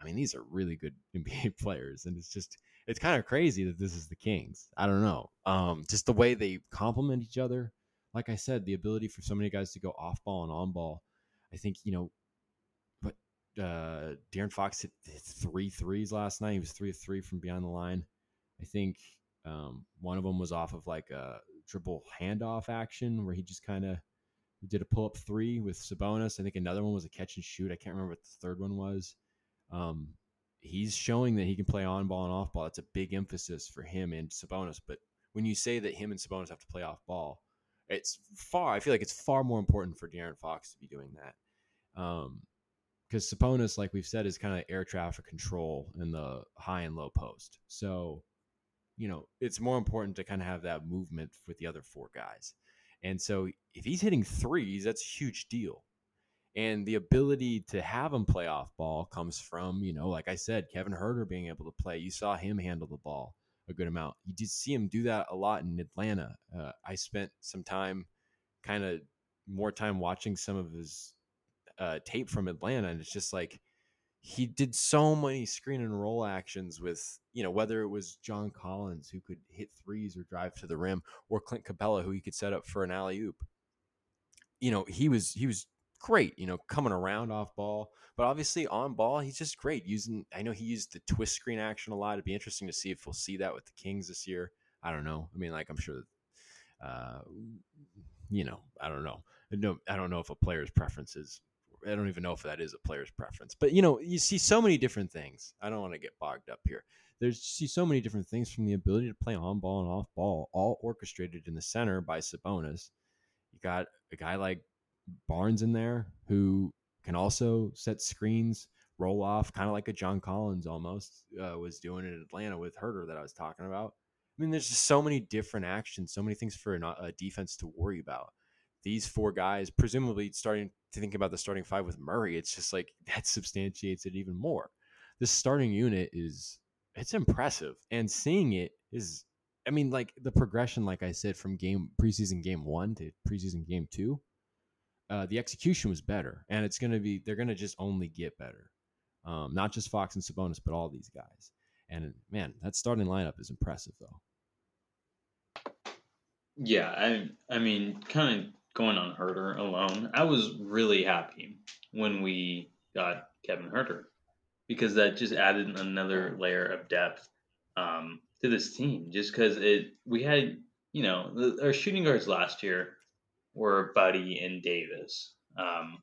B: I mean, these are really good NBA players, and it's just it's kind of crazy that this is the Kings. I don't know, um, just the way they complement each other like I said, the ability for so many guys to go off ball and on ball. I think you know, but uh, De'Aaron Fox hit, hit three threes last night. He was three of three from beyond the line. I think um, one of them was off of like a triple handoff action where he just kind of did a pull up three with Sabonis. I think another one was a catch and shoot. I can't remember what the third one was. Um, he's showing that he can play on ball and off ball. That's a big emphasis for him and Sabonis. But when you say that him and Sabonis have to play off ball, it's far. I feel like it's far more important for De'Aaron Fox to be doing that. Um, because Sabonis, like we've said, is kind of air traffic control in the high and low post. So, you know, it's more important to kind of have that movement with the other four guys. And so, if he's hitting threes, that's a huge deal. And the ability to have him play off ball comes from, you know, like I said, Kevin Huerter being able to play. You saw him handle the ball a good amount. You did see him do that a lot in Atlanta. Uh, I spent some time, kind of more time watching some of his uh, tape from Atlanta, and it's just like he did so many screen and roll actions with you know whether it was John Collins who could hit threes or drive to the rim, or Clint Capela who he could set up for an alley oop. You know he was he was great, you know, coming around off ball. But obviously on ball, he's just great. Using I know he used the twist screen action a lot. It'd be interesting to see if we'll see that with the Kings this year. I don't know. I mean, like I'm sure that. uh you know, I don't know. No, I don't know if a player's preference is I don't even know if that is a player's preference. But you know, you see so many different things. I don't want to get bogged up here. There's see so many different things from the ability to play on ball and off ball, all orchestrated in the center by Sabonis. You got a guy like Barnes in there who can also set screens, roll off, kind of like a John Collins almost uh, was doing in Atlanta with Huerter that I was talking about. I mean, there's just so many different actions, so many things for a, a defense to worry about. These four guys, presumably starting to think about the starting five with Murray, it's just like that substantiates it even more. This starting unit is it's impressive, and seeing it is, I mean, like the progression, like I said, from game preseason game one to preseason game two uh, the execution was better, and it's going to be they're going to just only get better. Um, not just Fox and Sabonis, but all these guys. And man, that starting lineup is impressive, though.
A: Yeah, I I mean, kind of going on Huerter alone, I was really happy when we got Kevin Huerter because that just added another layer of depth um, to this team. Just because it, we had, you know, the, our shooting guards last year were Buddy and Davis. Um,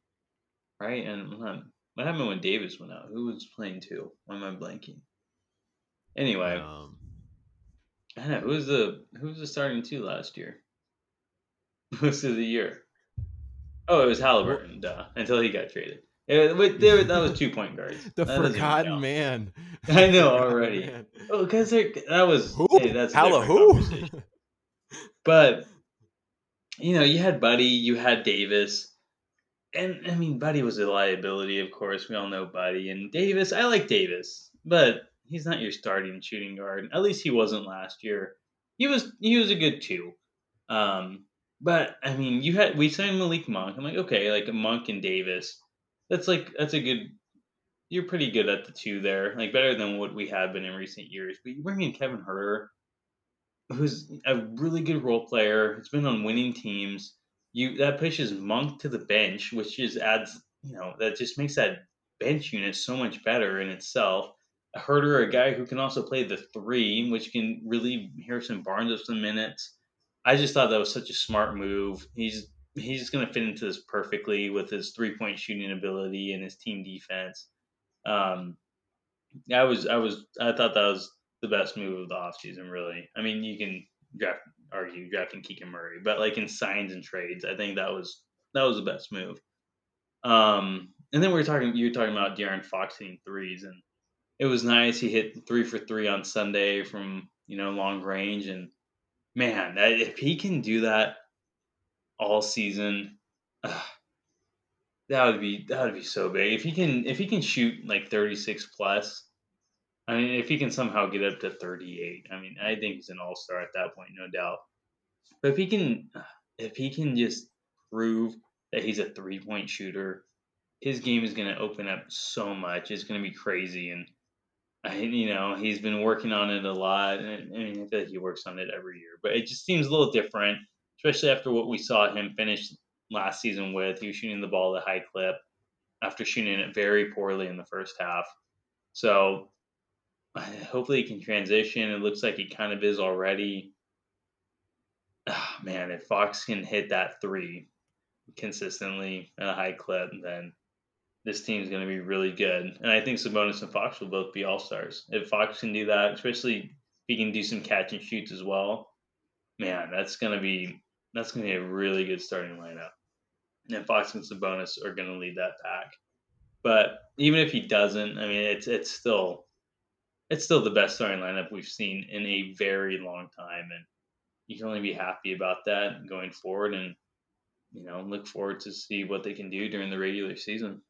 A: right? And what happened when Davis went out? Who was playing two? Why am I blanking? Anyway, um, I know who was the who was the starting two last year? Most of the year. Oh, it was Halliburton, duh, until he got traded. It, there, that was two point guards.
B: the that forgotten man.
A: I know already. Oh, because that was
B: who? Hey, that's Halla who?
A: but you know, you had Buddy, you had Davis. And I mean, Buddy was a liability, of course. We all know Buddy. And Davis, I like Davis, but he's not your starting shooting guard. At least he wasn't last year. He was he was a good two. Um, but I mean, you had we signed Malik Monk. I'm like, okay, like Monk and Davis. That's like that's a good. You're pretty good at the two there, like better than what we have been in recent years. But you bring in Kevin Huerter, who's a really good role player. He's been on winning teams. You that pushes Monk to the bench, which just adds, you know, that just makes that bench unit so much better in itself. A Huerter, a guy who can also play the three, which can relieve Harrison Barnes of some minutes. I just thought that was such a smart move. He's he's going to fit into this perfectly with his three point shooting ability and his team defense. Um, I was I was I thought that was the best move of the offseason, really. I mean, you can draft argue drafting Keegan Murray, but like in signs and trades, I think that was that was the best move. Um, and then we were talking you were talking about De'Aaron Fox hitting threes, and it was nice. He hit three for three on Sunday from you know long range, and man, if he can do that all season, that would be that would be so big. If he can if he can shoot like thirty six plus, I mean, if he can somehow get up to thirty eight, I mean, I think he's an all star at that point, no doubt. But if he can, if he can just prove that he's a three point shooter, his game is going to open up so much. It's going to be crazy, and I, you know, he's been working on it a lot. And I mean, I feel like he works on it every year, but it just seems a little different, especially after what we saw him finish last season with. He was shooting the ball at a high clip after shooting it very poorly in the first half. So hopefully he can transition. It looks like he kind of is already. Oh, man, if Fox can hit that three consistently at a high clip, then this team is going to be really good. And I think Sabonis and Fox will both be all stars. If Fox can do that, especially if he can do some catch and shoots as well, man, that's going to be that's going to be a really good starting lineup. And Fox and Sabonis are going to lead that pack. But even if he doesn't, I mean, it's it's still it's still the best starting lineup we've seen in a very long time, and you can only be happy about that going forward. And you know, look forward to see what they can do during the regular season.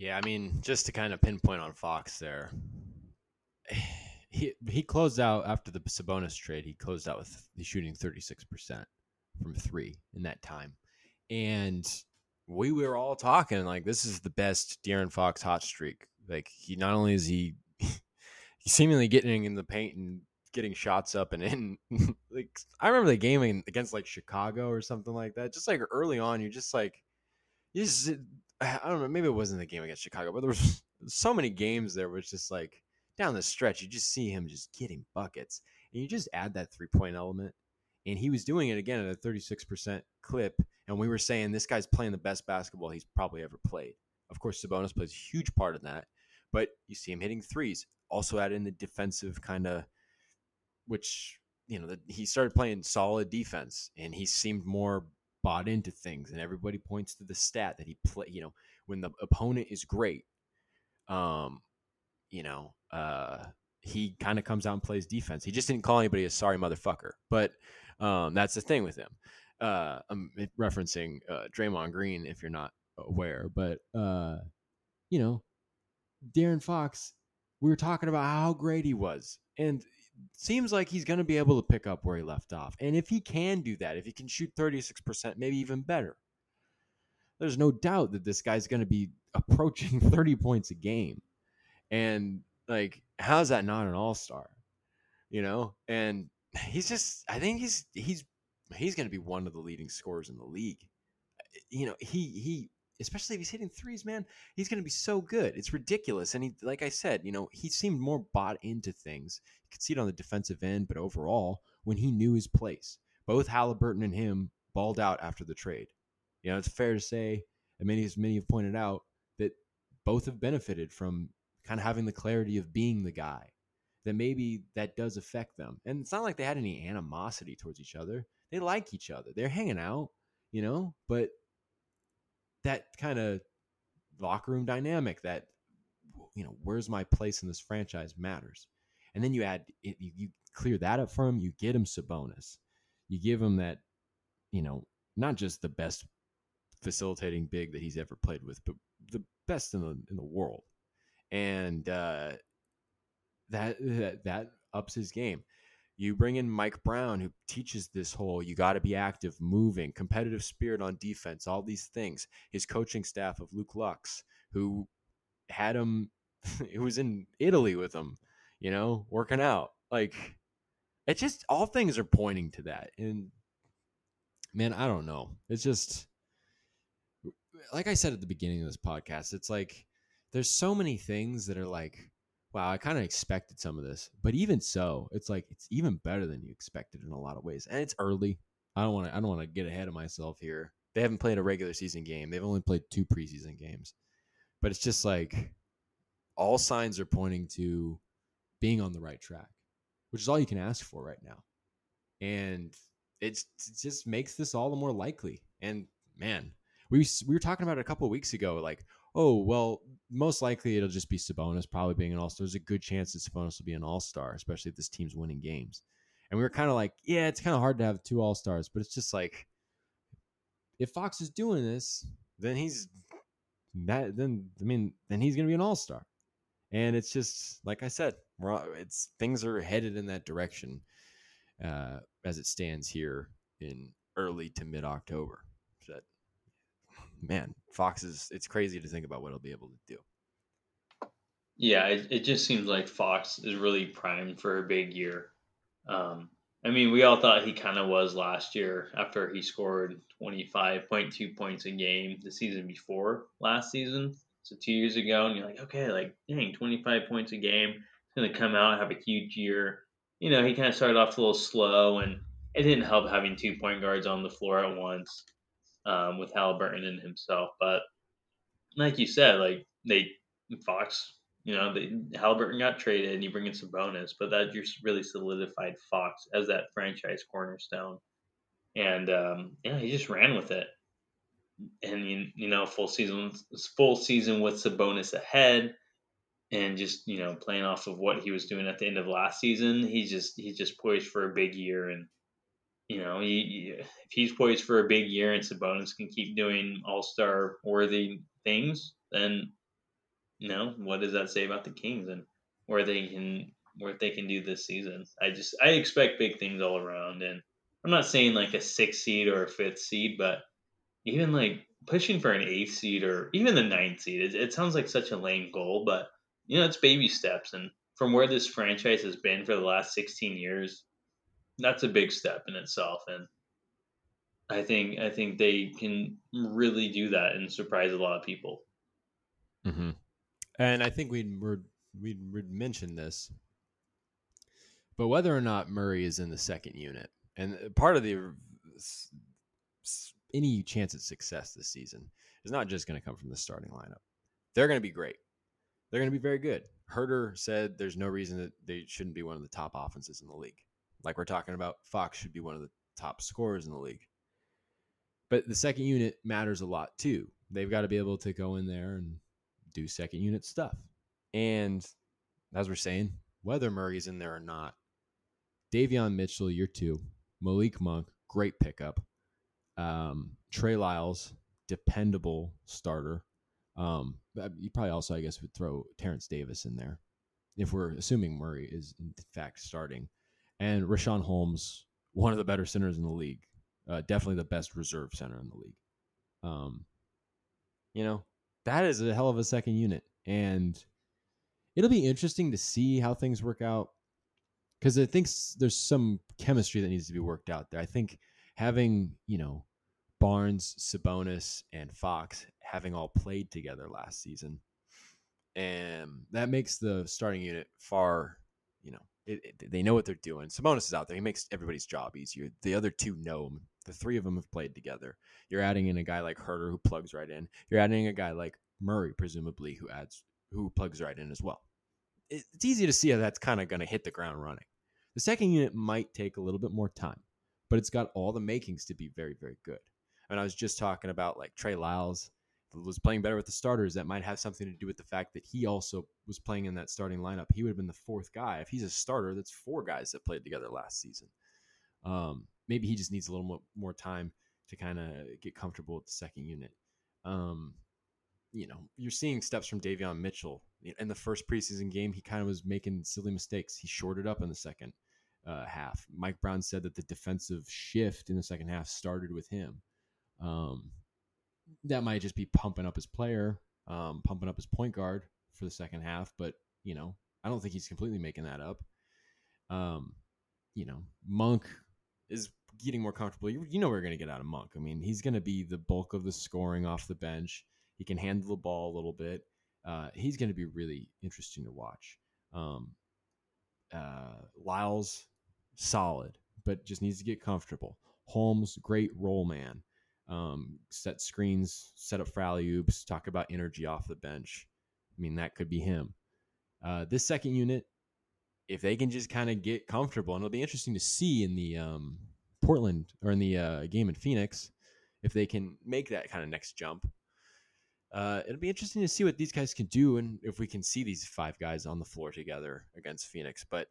B: Yeah, I mean, just to kind of pinpoint on Fox there, he he closed out after the Sabonis trade. He closed out with shooting thirty six percent from three in that time, and we were all talking like this is the best De'Aaron Fox hot streak. Like he not only is he seemingly getting in the paint and getting shots up and in. like I remember the game against like Chicago or something like that. Just like early on, you're just like you I don't know. Maybe it wasn't the game against Chicago, but there was so many games there it's just like down the stretch, you just see him just getting buckets, and you just add that three point element. And he was doing it again at a 36% clip. And we were saying this guy's playing the best basketball he's probably ever played. Of course, Sabonis plays a huge part in that, but you see him hitting threes. Also, add in the defensive kind of, which you know, the, he started playing solid defense, and he seemed more bought into things. And everybody points to the stat that he play. You know, when the opponent is great, um, you know, uh, he kind of comes out and plays defense. He just didn't call anybody a sorry motherfucker, but um, that's the thing with him. Uh, I'm referencing uh, Draymond Green if you're not aware, but uh, you know, De'Aaron Fox, we were talking about how great he was, and seems like he's going to be able to pick up where he left off. And if he can do that, if he can shoot 36%, maybe even better, there's no doubt that this guy's going to be approaching 30 points a game. And like, how's that not an all star? You know? And he's just, I think he's, he's, he's going to be one of the leading scorers in the league. Uh, you know, he, he, especially if he's hitting threes, man, he's going to be so good. It's ridiculous. And he, like I said, you know, he seemed more bought into things. You could see it on the defensive end, but overall, when he knew his place, both Halliburton and him balled out after the trade. You know, it's fair to say, and many as many have pointed out that both have benefited from kind of having the clarity of being the guy. That maybe that does affect them. And it's not like they had any animosity towards each other. They like each other. They're hanging out, you know, but that kind of locker room dynamic that you know where's my place in this franchise matters. And then you add you, you clear that up for him you get him Sabonis. You give him that you know not just the best facilitating big that he's ever played with but the best in the in the world. And uh that that, that ups his game you bring in Mike Brown, who teaches this whole you got to be active, moving, competitive spirit on defense, all these things. His coaching staff of Luke Loucks, who had him, who was in Italy with him, you know, working out. Like, it just, all things are pointing to that. And man, I don't know. It's just, like I said at the beginning of this podcast, it's like there's so many things that are like, wow, I kind of expected some of this, but even so, it's like it's even better than you expected in a lot of ways. And it's early. I don't want to. I don't want to get ahead of myself here. They haven't played a regular season game. They've only played two preseason games, but it's just like all signs are pointing to being on the right track, which is all you can ask for right now. And it just makes this all the more likely. And man, we we were talking about it a couple of weeks ago, like, oh well, most likely it'll just be Sabonis probably being an All Star. There's a good chance that Sabonis will be an All Star, especially if this team's winning games. And we were kind of like, yeah, it's kind of hard to have two All Stars, but it's just like, if Fox is doing this, then he's that. Then I mean, then he's gonna be an All Star. And it's just like I said, we're it's things are headed in that direction uh, as it stands here in early to mid October. Man, Fox is it's crazy to think about what he'll be able to do.
A: Yeah, it, it just seems like Fox is really primed for a big year. Um, I mean, we all thought he kind of was last year after he scored 25.2 points a game the season before last season. So two years ago, and you're like, okay, like, dang, 25 points a game. He's going to come out and have a huge year. You know, he kind of started off a little slow, and it didn't help having two point guards on the floor at once um, with Halliburton and himself. But like you said, like they Fox, you know, they, Halliburton got traded and you bring in Sabonis, but that just really solidified Fox as that franchise cornerstone. And um, yeah, he just ran with it. And you, you know, full season, full season with Sabonis ahead, and just you know playing off of what he was doing at the end of last season, he's just he's just poised for a big year and you know, he, if he's poised for a big year and Sabonis can keep doing All Star worthy things, then you know what does that say about the Kings and where they can where they can do this season? I just I expect big things all around, and I'm not saying like a sixth seed or a fifth seed, but even like pushing for an eighth seed or even the ninth seed, it, it sounds like such a lame goal, but you know it's baby steps, and from where this franchise has been for the last 16 years, that's a big step in itself, and I think I think they can really do that and surprise a lot of people.
B: Mm-hmm. And I think we'd we'd, we'd mentioned this, but whether or not Murray is in the second unit, and part of the any chance at success this season is not just going to come from the starting lineup. They're going to be great. They're going to be very good. Huerter said there's no reason that they shouldn't be one of the top offenses in the league like we're talking about, Fox should be one of the top scorers in the league. But the second unit matters a lot too. They've got to be able to go in there and do second unit stuff. And as we're saying, whether Murray's in there or not, Davion Mitchell, year two, Malik Monk, great pickup. Um, Trey Lyles, dependable starter. Um, you probably also, I guess, would throw Terence Davis in there if we're assuming Murray is in fact starting and Richaun Holmes, one of the better centers in the league, uh, definitely the best reserve center in the league. Um, you know, that is a hell of a second unit, and it'll be interesting to see how things work out because I think there's some chemistry that needs to be worked out there. I think having you know Barnes, Sabonis, and Fox having all played together last season, and that makes the starting unit far you know it, it, they know what they're doing. Sabonis is out there. He makes everybody's job easier. The other two know him. The three of them have played together. You're adding in a guy like Huerter who plugs right in. You're adding a guy like Murray, presumably, who adds who plugs right in as well. It, it's easy to see how that's kind of going to hit the ground running. The second unit might take a little bit more time, but it's got all the makings to be very, very good. I And I was just talking about like Trey Lyles was playing better with the starters, that might have something to do with the fact that he also was playing in that starting lineup. He would have been the fourth guy. If he's a starter, that's four guys that played together last season. Um, maybe he just needs a little more, more time to kind of get comfortable with the second unit. Um, you know, you're seeing steps from Davion Mitchell. In the first preseason game, he kind of was making silly mistakes. He shorted up in the second uh, half. Mike Brown said that the defensive shift in the second half started with him. Um, that might just be pumping up his player, um, pumping up his point guard for the second half. But you know, I don't think he's completely making that up. Um, you know, Monk is getting more comfortable. You, you know, we're going to get out of Monk. I mean, he's going to be the bulk of the scoring off the bench. He can handle the ball a little bit. Uh, he's going to be really interesting to watch. Um, uh, Lyles, solid, but just needs to get comfortable. Holmes, great role man um, set screens, set up alley oops, talk about energy off the bench. I mean, that could be him. Uh, this second unit, if they can just kind of get comfortable, and it'll be interesting to see in the um, Portland or in the uh, game in Phoenix if they can make that kind of next jump. Uh, it'll be interesting to see what these guys can do and if we can see these five guys on the floor together against Phoenix. But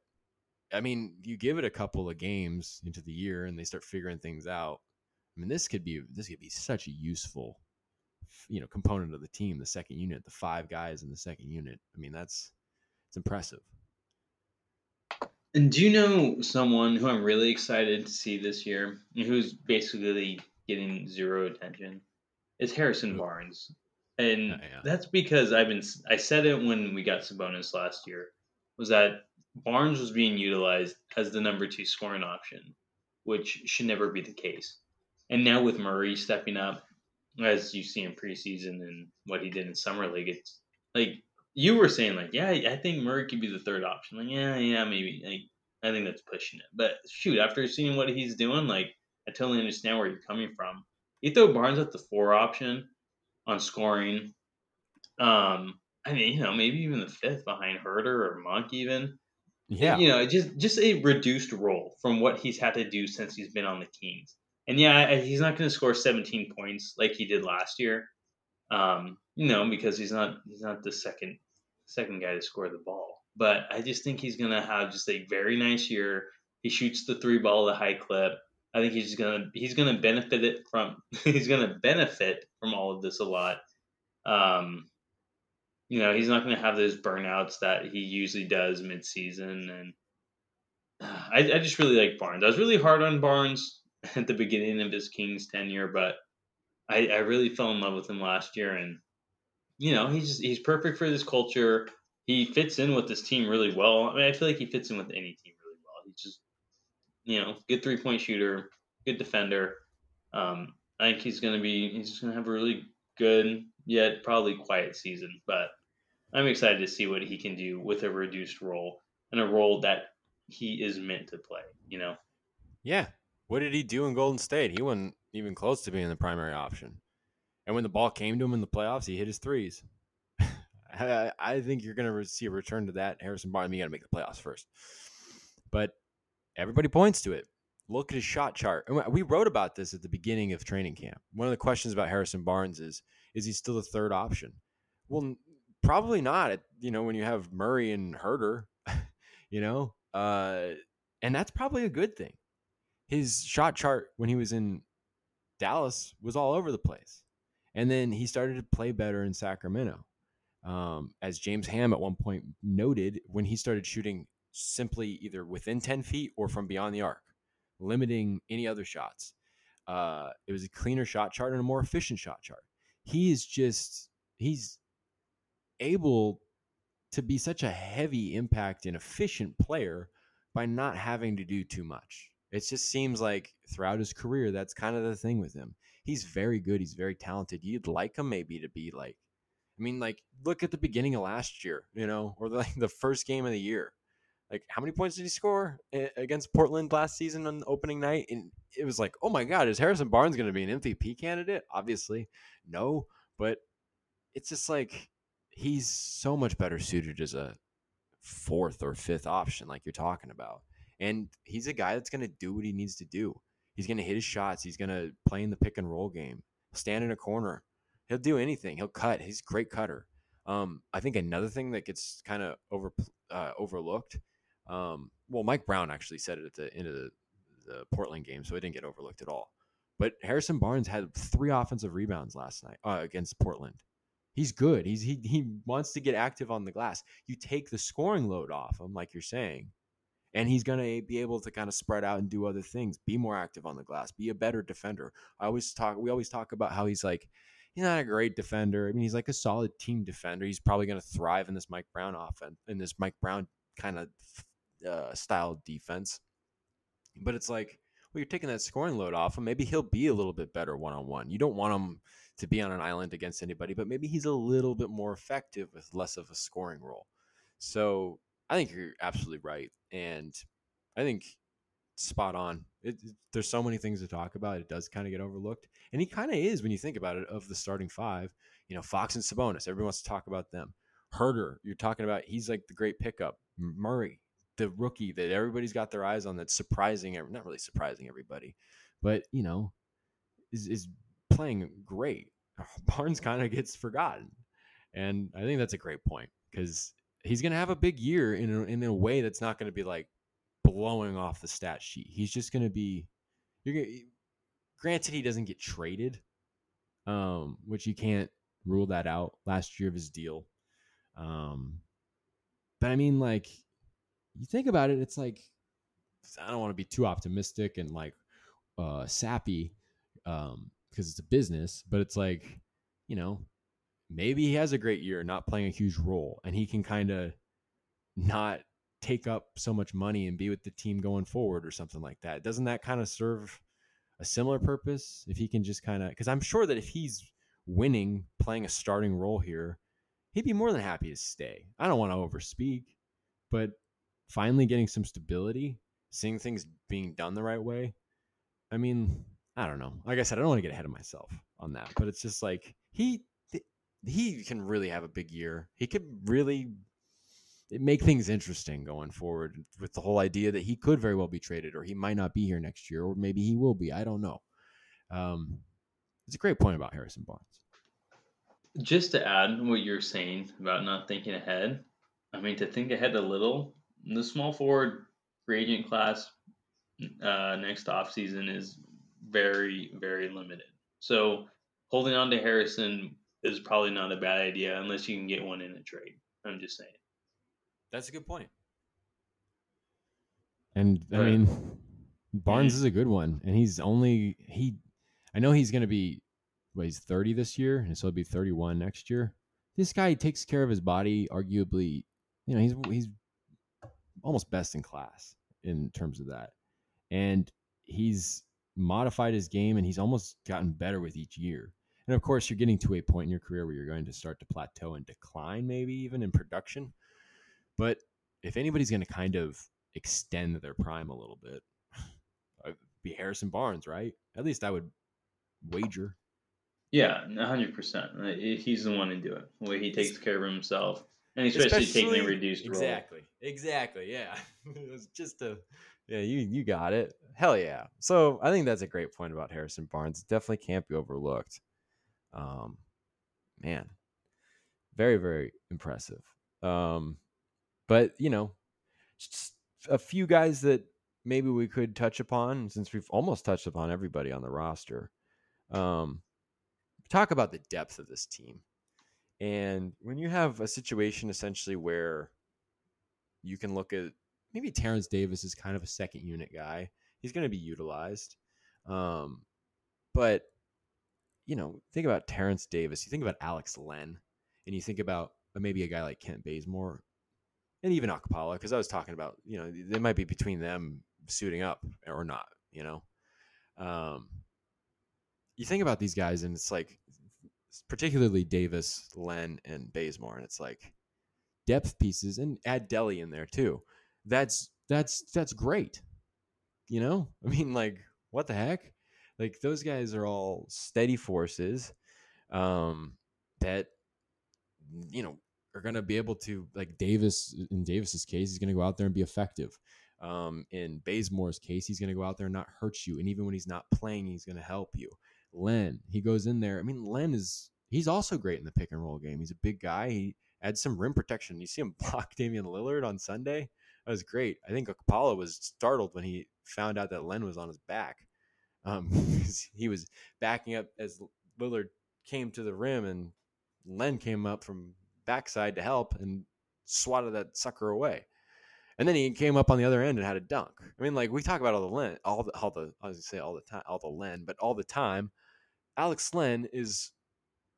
B: I mean, you give it a couple of games into the year and they start figuring things out. I mean, this could be this could be such a useful, you know, component of the team. The second unit, the five guys in the second unit. I mean, that's it's impressive.
A: And do you know someone who I'm really excited to see this year, who's basically getting zero attention? Is Harrison Barnes, and
B: Uh, yeah.
A: that's because I've been I said it when we got Sabonis last year, was that Barnes was being utilized as the number two scoring option, which should never be the case. And now with Murray stepping up, as you see in preseason and what he did in summer league, it's like you were saying, like, yeah, I think Murray could be the third option. Like, yeah, yeah, maybe. Like, I think that's pushing it. But shoot, after seeing what he's doing, like, I totally understand where you're coming from. You throw Barnes at the four option on scoring. Um, I mean, you know, maybe even the fifth behind Huerter or Monk, even.
B: Yeah.
A: You know, just just a reduced role from what he's had to do since he's been on the Kings. And yeah, he's not going to score 17 points like he did last year. Um, you know, because he's not he's not the second second guy to score the ball. But I just think he's going to have just a very nice year. He shoots the three ball at a high clip. I think he's gonna he's gonna benefit it from he's gonna benefit from all of this a lot. Um, you know, he's not gonna have those burnouts that he usually does mid season, and I, I just really like Barnes. I was really hard on Barnes at the beginning of his Kings tenure, but I, I really fell in love with him last year, and you know, he's just, he's perfect for this culture. He fits in with this team really well. I mean, I feel like he fits in with any team really well. He's just you know, good three point shooter, good defender. Um, I think he's to be, he's to have a really good, yet probably quiet season. But I'm excited to see what he can do with a reduced role and a role that he is meant to play, you know?
B: Yeah. What did he do in Golden State? He wasn't even close to being the primary option. And when the ball came to him in the playoffs, he hit his threes. I, think you're going to see a return to that. Harrison Barnes, you got to make the playoffs first. But everybody points to it. Look at his shot chart. And we wrote about this at the beginning of training camp. One of the questions about Harrison Barnes is is he still the third option? Well, probably not. You know, when you have Murray and Huerter, you know, uh, and that's probably a good thing. His shot chart when he was in Dallas was all over the place, and then he started to play better in Sacramento. Um, as James Ham at one point noted, when he started shooting simply either within 10 feet or from beyond the arc, limiting any other shots. Uh, it was a cleaner shot chart and a more efficient shot chart. He is just, he's able to be such a heavy impact and efficient player by not having to do too much. It just seems like throughout his career, that's kind of the thing with him. He's very good. He's very talented. You'd like him maybe to be like, I mean, like, look at the beginning of last year, you know, or like the first game of the year like how many points did he score against Portland last season on opening night? And it was like, oh my God, is Harrison Barnes going to be an MVP candidate? Obviously, no, but it's just like he's so much better suited as a fourth or fifth option, like you're talking about. And he's a guy that's going to do what he needs to do. He's going to hit his shots. He's going to play in the pick and roll game, stand in a corner. He'll do anything. He'll cut. He's a great cutter. Um, I think another thing that gets kind of over uh, overlooked um, well, Mike Brown actually said it at the end of the, the Portland game, so it didn't get overlooked at all. But Harrison Barnes had three offensive rebounds last night uh, against Portland. He's good. He's he he wants to get active on the glass. You take the scoring load off him, like you're saying, and he's gonna be able to kind of spread out and do other things. Be more active on the glass. Be a better defender. I always talk. We always talk about how he's like he's not a great defender. I mean, he's like a solid team defender. He's probably gonna thrive in this Mike Brown offense in this Mike Brown kind of uh, style defense. But it's like, well, you're taking that scoring load off him. Maybe he'll be a little bit better one on one. You don't want him to be on an island against anybody, but maybe he's a little bit more effective with less of a scoring role. So I think you're absolutely right, and I think spot on. It, it, there's so many things to talk about. It does kind of get overlooked, and he kind of is when you think about it. Of the starting five, you know, Fox and Sabonis, everyone wants to talk about them. Huerter, you're talking about he's like the great pickup. Murray, the rookie that everybody's got their eyes on that's surprising, not really surprising everybody, but you know, is is playing great. Barnes kind of gets forgotten. And I think that's a great point because he's going to have a big year in a, in a way that's not going to be like blowing off the stat sheet. He's just going to be you're gonna, granted he doesn't get traded, um, which you can't rule that out last year of his deal. Um, but I mean, like you think about it, it's like I don't want to be too optimistic and like uh, sappy um, because it's a business, but it's like you know maybe he has a great year not playing a huge role and he can kind of not take up so much money and be with the team going forward or something like that. Doesn't that kind of serve a similar purpose if he can just kind of because I'm sure that if he's winning playing a starting role here, he'd be more than happy to stay. I don't want to overspeak, but finally getting some stability, seeing things being done the right way. I mean, I don't know. Like I said, I don't want to get ahead of myself on that, but it's just like he he can really have a big year. He could really make things interesting going forward with the whole idea that he could very well be traded or he might not be here next year or maybe he will be. I don't know. Um, it's a great point about Harrison Barnes.
A: Just to add what you're saying about not thinking ahead, I mean, to think ahead a little, the small forward free agent class uh, next offseason is very, very limited. So holding on to Harrison is probably not a bad idea unless you can get one in a trade. I'm just saying.
B: That's a good point. And I mean, Barnes is a good one, and he's only he. I know he's going to be, well, he's 30 this year, and so he'll be 31 next year. This guy takes care of his body, arguably. You know, he's he's almost best in class in terms of that, and he's modified his game, and he's almost gotten better with each year. And of course, you're getting to a point in your career where you're going to start to plateau and decline, maybe even in production. But if anybody's going to kind of extend their prime a little bit, be Harrison Barnes, right? At least I would wager.
A: Yeah, hundred percent. Uh, he's the one to do it. The way he takes care of himself, and especially, especially taking a reduced
B: exactly, role. Exactly. Exactly. Yeah. it was just a. Yeah, you you got it. Hell yeah. So I think that's a great point about Harrison Barnes. It definitely can't be overlooked. Um, man, very very impressive. Um, but you know, just a few guys that maybe we could touch upon since we've almost touched upon everybody on the roster. Um, talk about the depth of this team. And when you have a situation essentially where you can look at maybe Terence Davis is kind of a second unit guy, he's going to be utilized. Um, but you know, think about Terence Davis, you think about Alex Len, and you think about uh, maybe a guy like Kent Bazemore, and even Okpala, because I was talking about, you know, they might be between them suiting up or not, you know. Um, you think about these guys, and it's like, particularly Davis, Len, and Bazemore, and it's like depth pieces, and add Delly in there too. That's that's that's great. You know, I mean, like, what the heck? Like those guys are all steady forces um, that you know are going to be able to like Davis in Davis's case, he's going to go out there and be effective. Um, in Bazemore's case, he's going to go out there and not hurt you, and even when he's not playing, he's going to help you. Len, he goes in there. I mean, Len is he's also great in the pick and roll game. He's a big guy. He adds some rim protection. You see him block Damian Lillard on Sunday. That was great. I think Apollo was startled when he found out that Len was on his back. Um, he was backing up as Lillard came to the rim, and Len came up from backside to help and swatted that sucker away. And then he came up on the other end and had a dunk. I mean, like we talk about all the Len, all the, all the say all the time, all the Len, but all the time, Alex Len is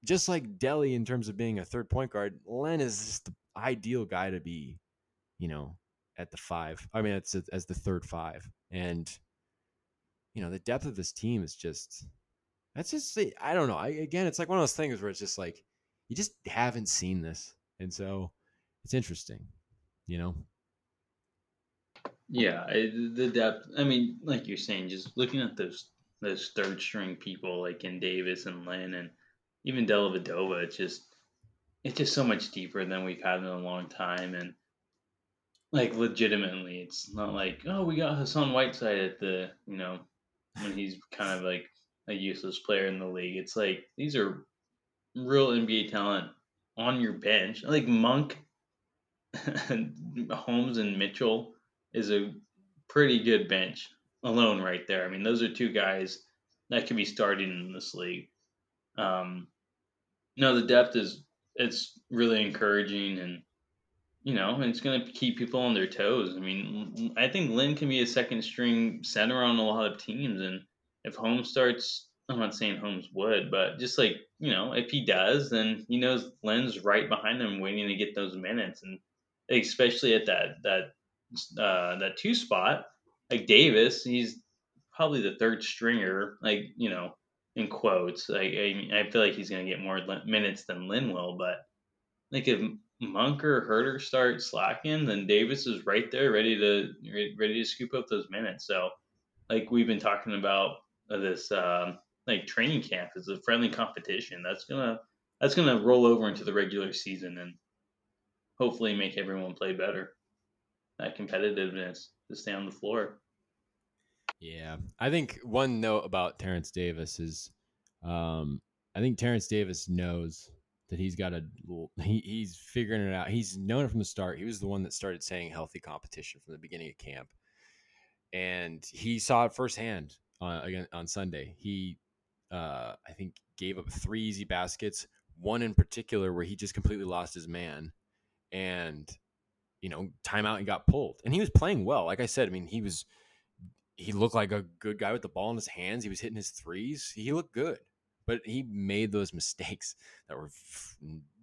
B: just like Delly in terms of being a third point guard. Len is just the ideal guy to be, you know, at the five. I mean, it's as the third five, and you know, the depth of this team is just that's just eh, I don't know. I, again, it's like one of those things where it's just like you just haven't seen this, and so it's interesting, you know.
A: Yeah, the depth. I mean, like you're saying, just looking at those those third string people like in Davis and Len and even Dellavedova, it's just it's just so much deeper than we've had in a long time, and like legitimately, it's not like oh we got Hassan Whiteside at the you know when he's kind of like a useless player in the league. It's like these are real NBA talent on your bench. Like Monk, Holmes, and Mitchell is a pretty good bench alone right there. I mean, those are two guys that could be starting in this league. Um, no, the depth is it's really encouraging, and you know, it's going to keep people on their toes. I mean, I think Len can be a second string center on a lot of teams, and if Holmes starts, I'm not saying Holmes would, but just like you know, if he does, then he knows Len's right behind him, waiting to get those minutes, and especially at that that uh, that two spot, like Davis, he's probably the third stringer, like you know, in quotes. Like I, I feel like he's gonna get more minutes than Len will, but like if Monk or Huerter start slacking, then Davis is right there, ready to ready to scoop up those minutes. So, like we've been talking about uh, this, um, like training camp is a friendly competition. That's gonna that's gonna roll over into the regular season and hopefully make everyone play better. That competitiveness to stay on the floor.
B: Yeah, I think one note about Terence Davis is, um, I think Terence Davis knows that he's got a he, he's figuring it out. He's known it from the start. He was the one that started saying healthy competition from the beginning of camp, and he saw it firsthand on again on Sunday. He uh, I think gave up three easy baskets, one in particular where he just completely lost his man, and you know timeout and got pulled. And he was playing well. Like I said, I mean he was he looked like a good guy with the ball in his hands. He was hitting his threes. He looked good but he made those mistakes that were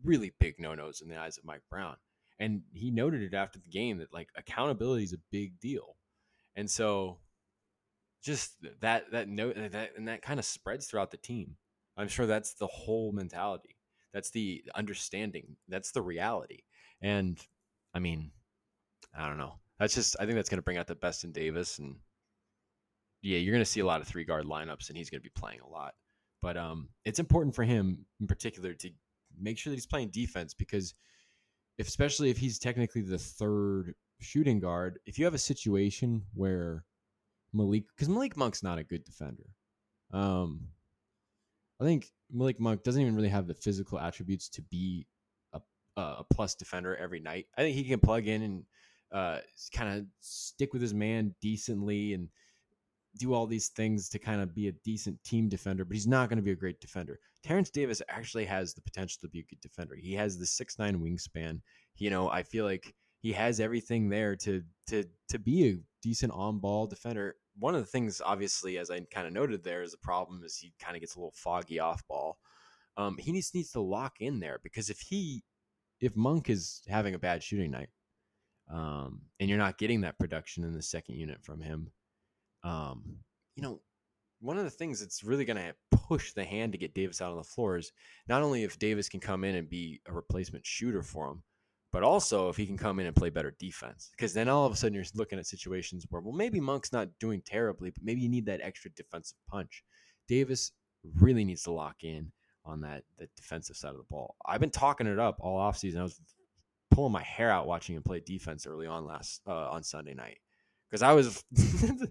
B: really big no-nos in the eyes of Mike Brown. And he noted it after the game that like accountability is a big deal. And so just that that note that and that kind of spreads throughout the team. I'm sure that's the whole mentality. That's the understanding. That's the reality. And I mean, I don't know. That's just I think that's going to bring out the best in Davis and yeah, you're going to see a lot of three guard lineups and he's going to be playing a lot. But um, it's important for him in particular to make sure that he's playing defense because, if, especially if he's technically the third shooting guard, if you have a situation where Malik, because Malik Monk's not a good defender. Um, I think Malik Monk doesn't even really have the physical attributes to be a, a plus defender every night. I think he can plug in and uh, kind of stick with his man decently and do all these things to kind of be a decent team defender, but he's not going to be a great defender. Terence Davis actually has the potential to be a good defender. He has the six nine wingspan. You know, I feel like he has everything there to to to be a decent on ball defender. One of the things, obviously, as I kind of noted there, is the problem is he kind of gets a little foggy off ball. Um, he needs needs to lock in there because if he if Monk is having a bad shooting night, um, and you're not getting that production in the second unit from him, um, you know, one of the things that's really going to push the hand to get Davis out on the floor is not only if Davis can come in and be a replacement shooter for him, but also if he can come in and play better defense. Because then all of a sudden you're looking at situations where, well, maybe Monk's not doing terribly, but maybe you need that extra defensive punch. Davis really needs to lock in on that the defensive side of the ball. I've been talking it up all offseason. I was pulling my hair out watching him play defense early on last uh, on Sunday night because I was I feel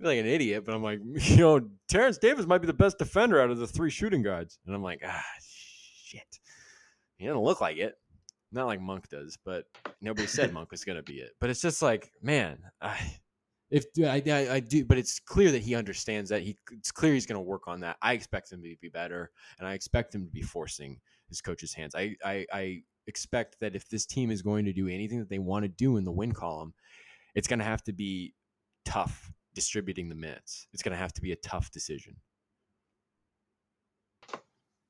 B: like an idiot, but I'm like, you know, Terence Davis might be the best defender out of the three shooting guards, and I'm like, ah, shit. He doesn't look like it, not like Monk does, but nobody said Monk was gonna be it. But it's just like, man, I, if I, I, I do, but it's clear that he understands that he. It's clear he's gonna work on that. I expect him to be better, and I expect him to be forcing his coach's hands. I, I, I expect that if this team is going to do anything that they want to do in the win column, it's going to have to be tough distributing the minutes. It's going to have to be a tough decision.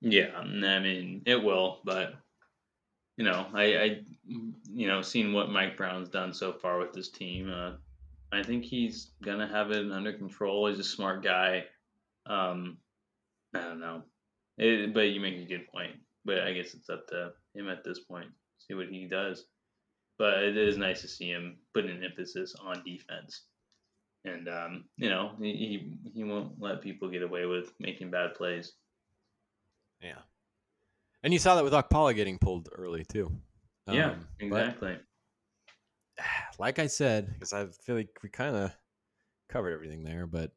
A: Yeah, I mean it will, but you know, I, I you know, seeing what Mike Brown's done so far with this team, uh, I think he's gonna have it under control. He's a smart guy. Um, I don't know, it, but you make a good point. But I guess it's up to him at this point. See what he does but it is nice to see him put an emphasis on defense. And um, you know, he he won't let people get away with making bad plays.
B: Yeah. And you saw that with Okpala getting pulled early too.
A: yeah,
B: Um, but
A: exactly.
B: like I said, because I feel like we kind of covered everything there, but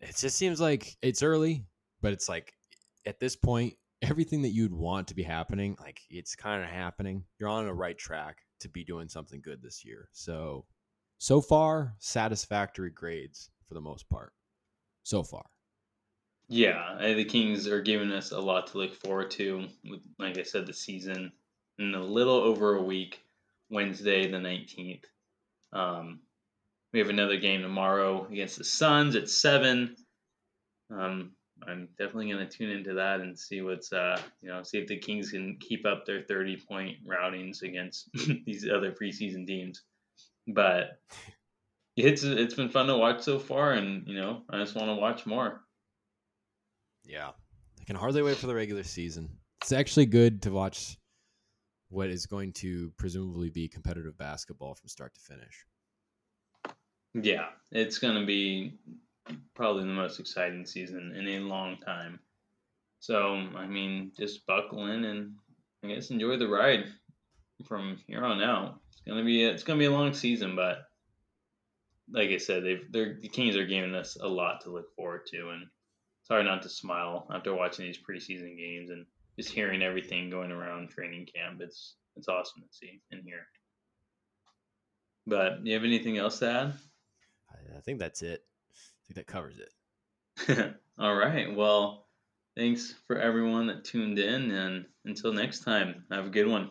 B: it just seems like it's early, but it's like at this point, everything that you'd want to be happening, like it's kind of happening. You're on the right track to be doing something good this year. So, so far, satisfactory grades for the most part. So far.
A: Yeah, the Kings are giving us a lot to look forward to. With, like I said, the season in a little over a week, Wednesday the nineteenth. Um, we have another game tomorrow against the Suns at seven. Um, I'm definitely going to tune into that and see what's uh, you know, see if the Kings can keep up their thirty point routings against these other preseason teams. But it's it's been fun to watch so far, and you know, I just want to watch more.
B: Yeah. I can hardly wait for the regular season. It's actually good to watch what is going to presumably be competitive basketball from start to finish.
A: Yeah, it's going to be probably the most exciting season in a long time. So, I mean, just buckle in and I guess enjoy the ride from here on out. It's gonna be a, it's gonna be a long season, but like I said, they've they're, the Kings are giving us a lot to look forward to, and it's hard not to smile after watching these preseason games and just hearing everything going around training camp. It's it's awesome to see and hear. But you have anything else to add?
B: I think that's it. That covers it.
A: All right. Well, thanks for everyone that tuned in, and until next time, have a good one.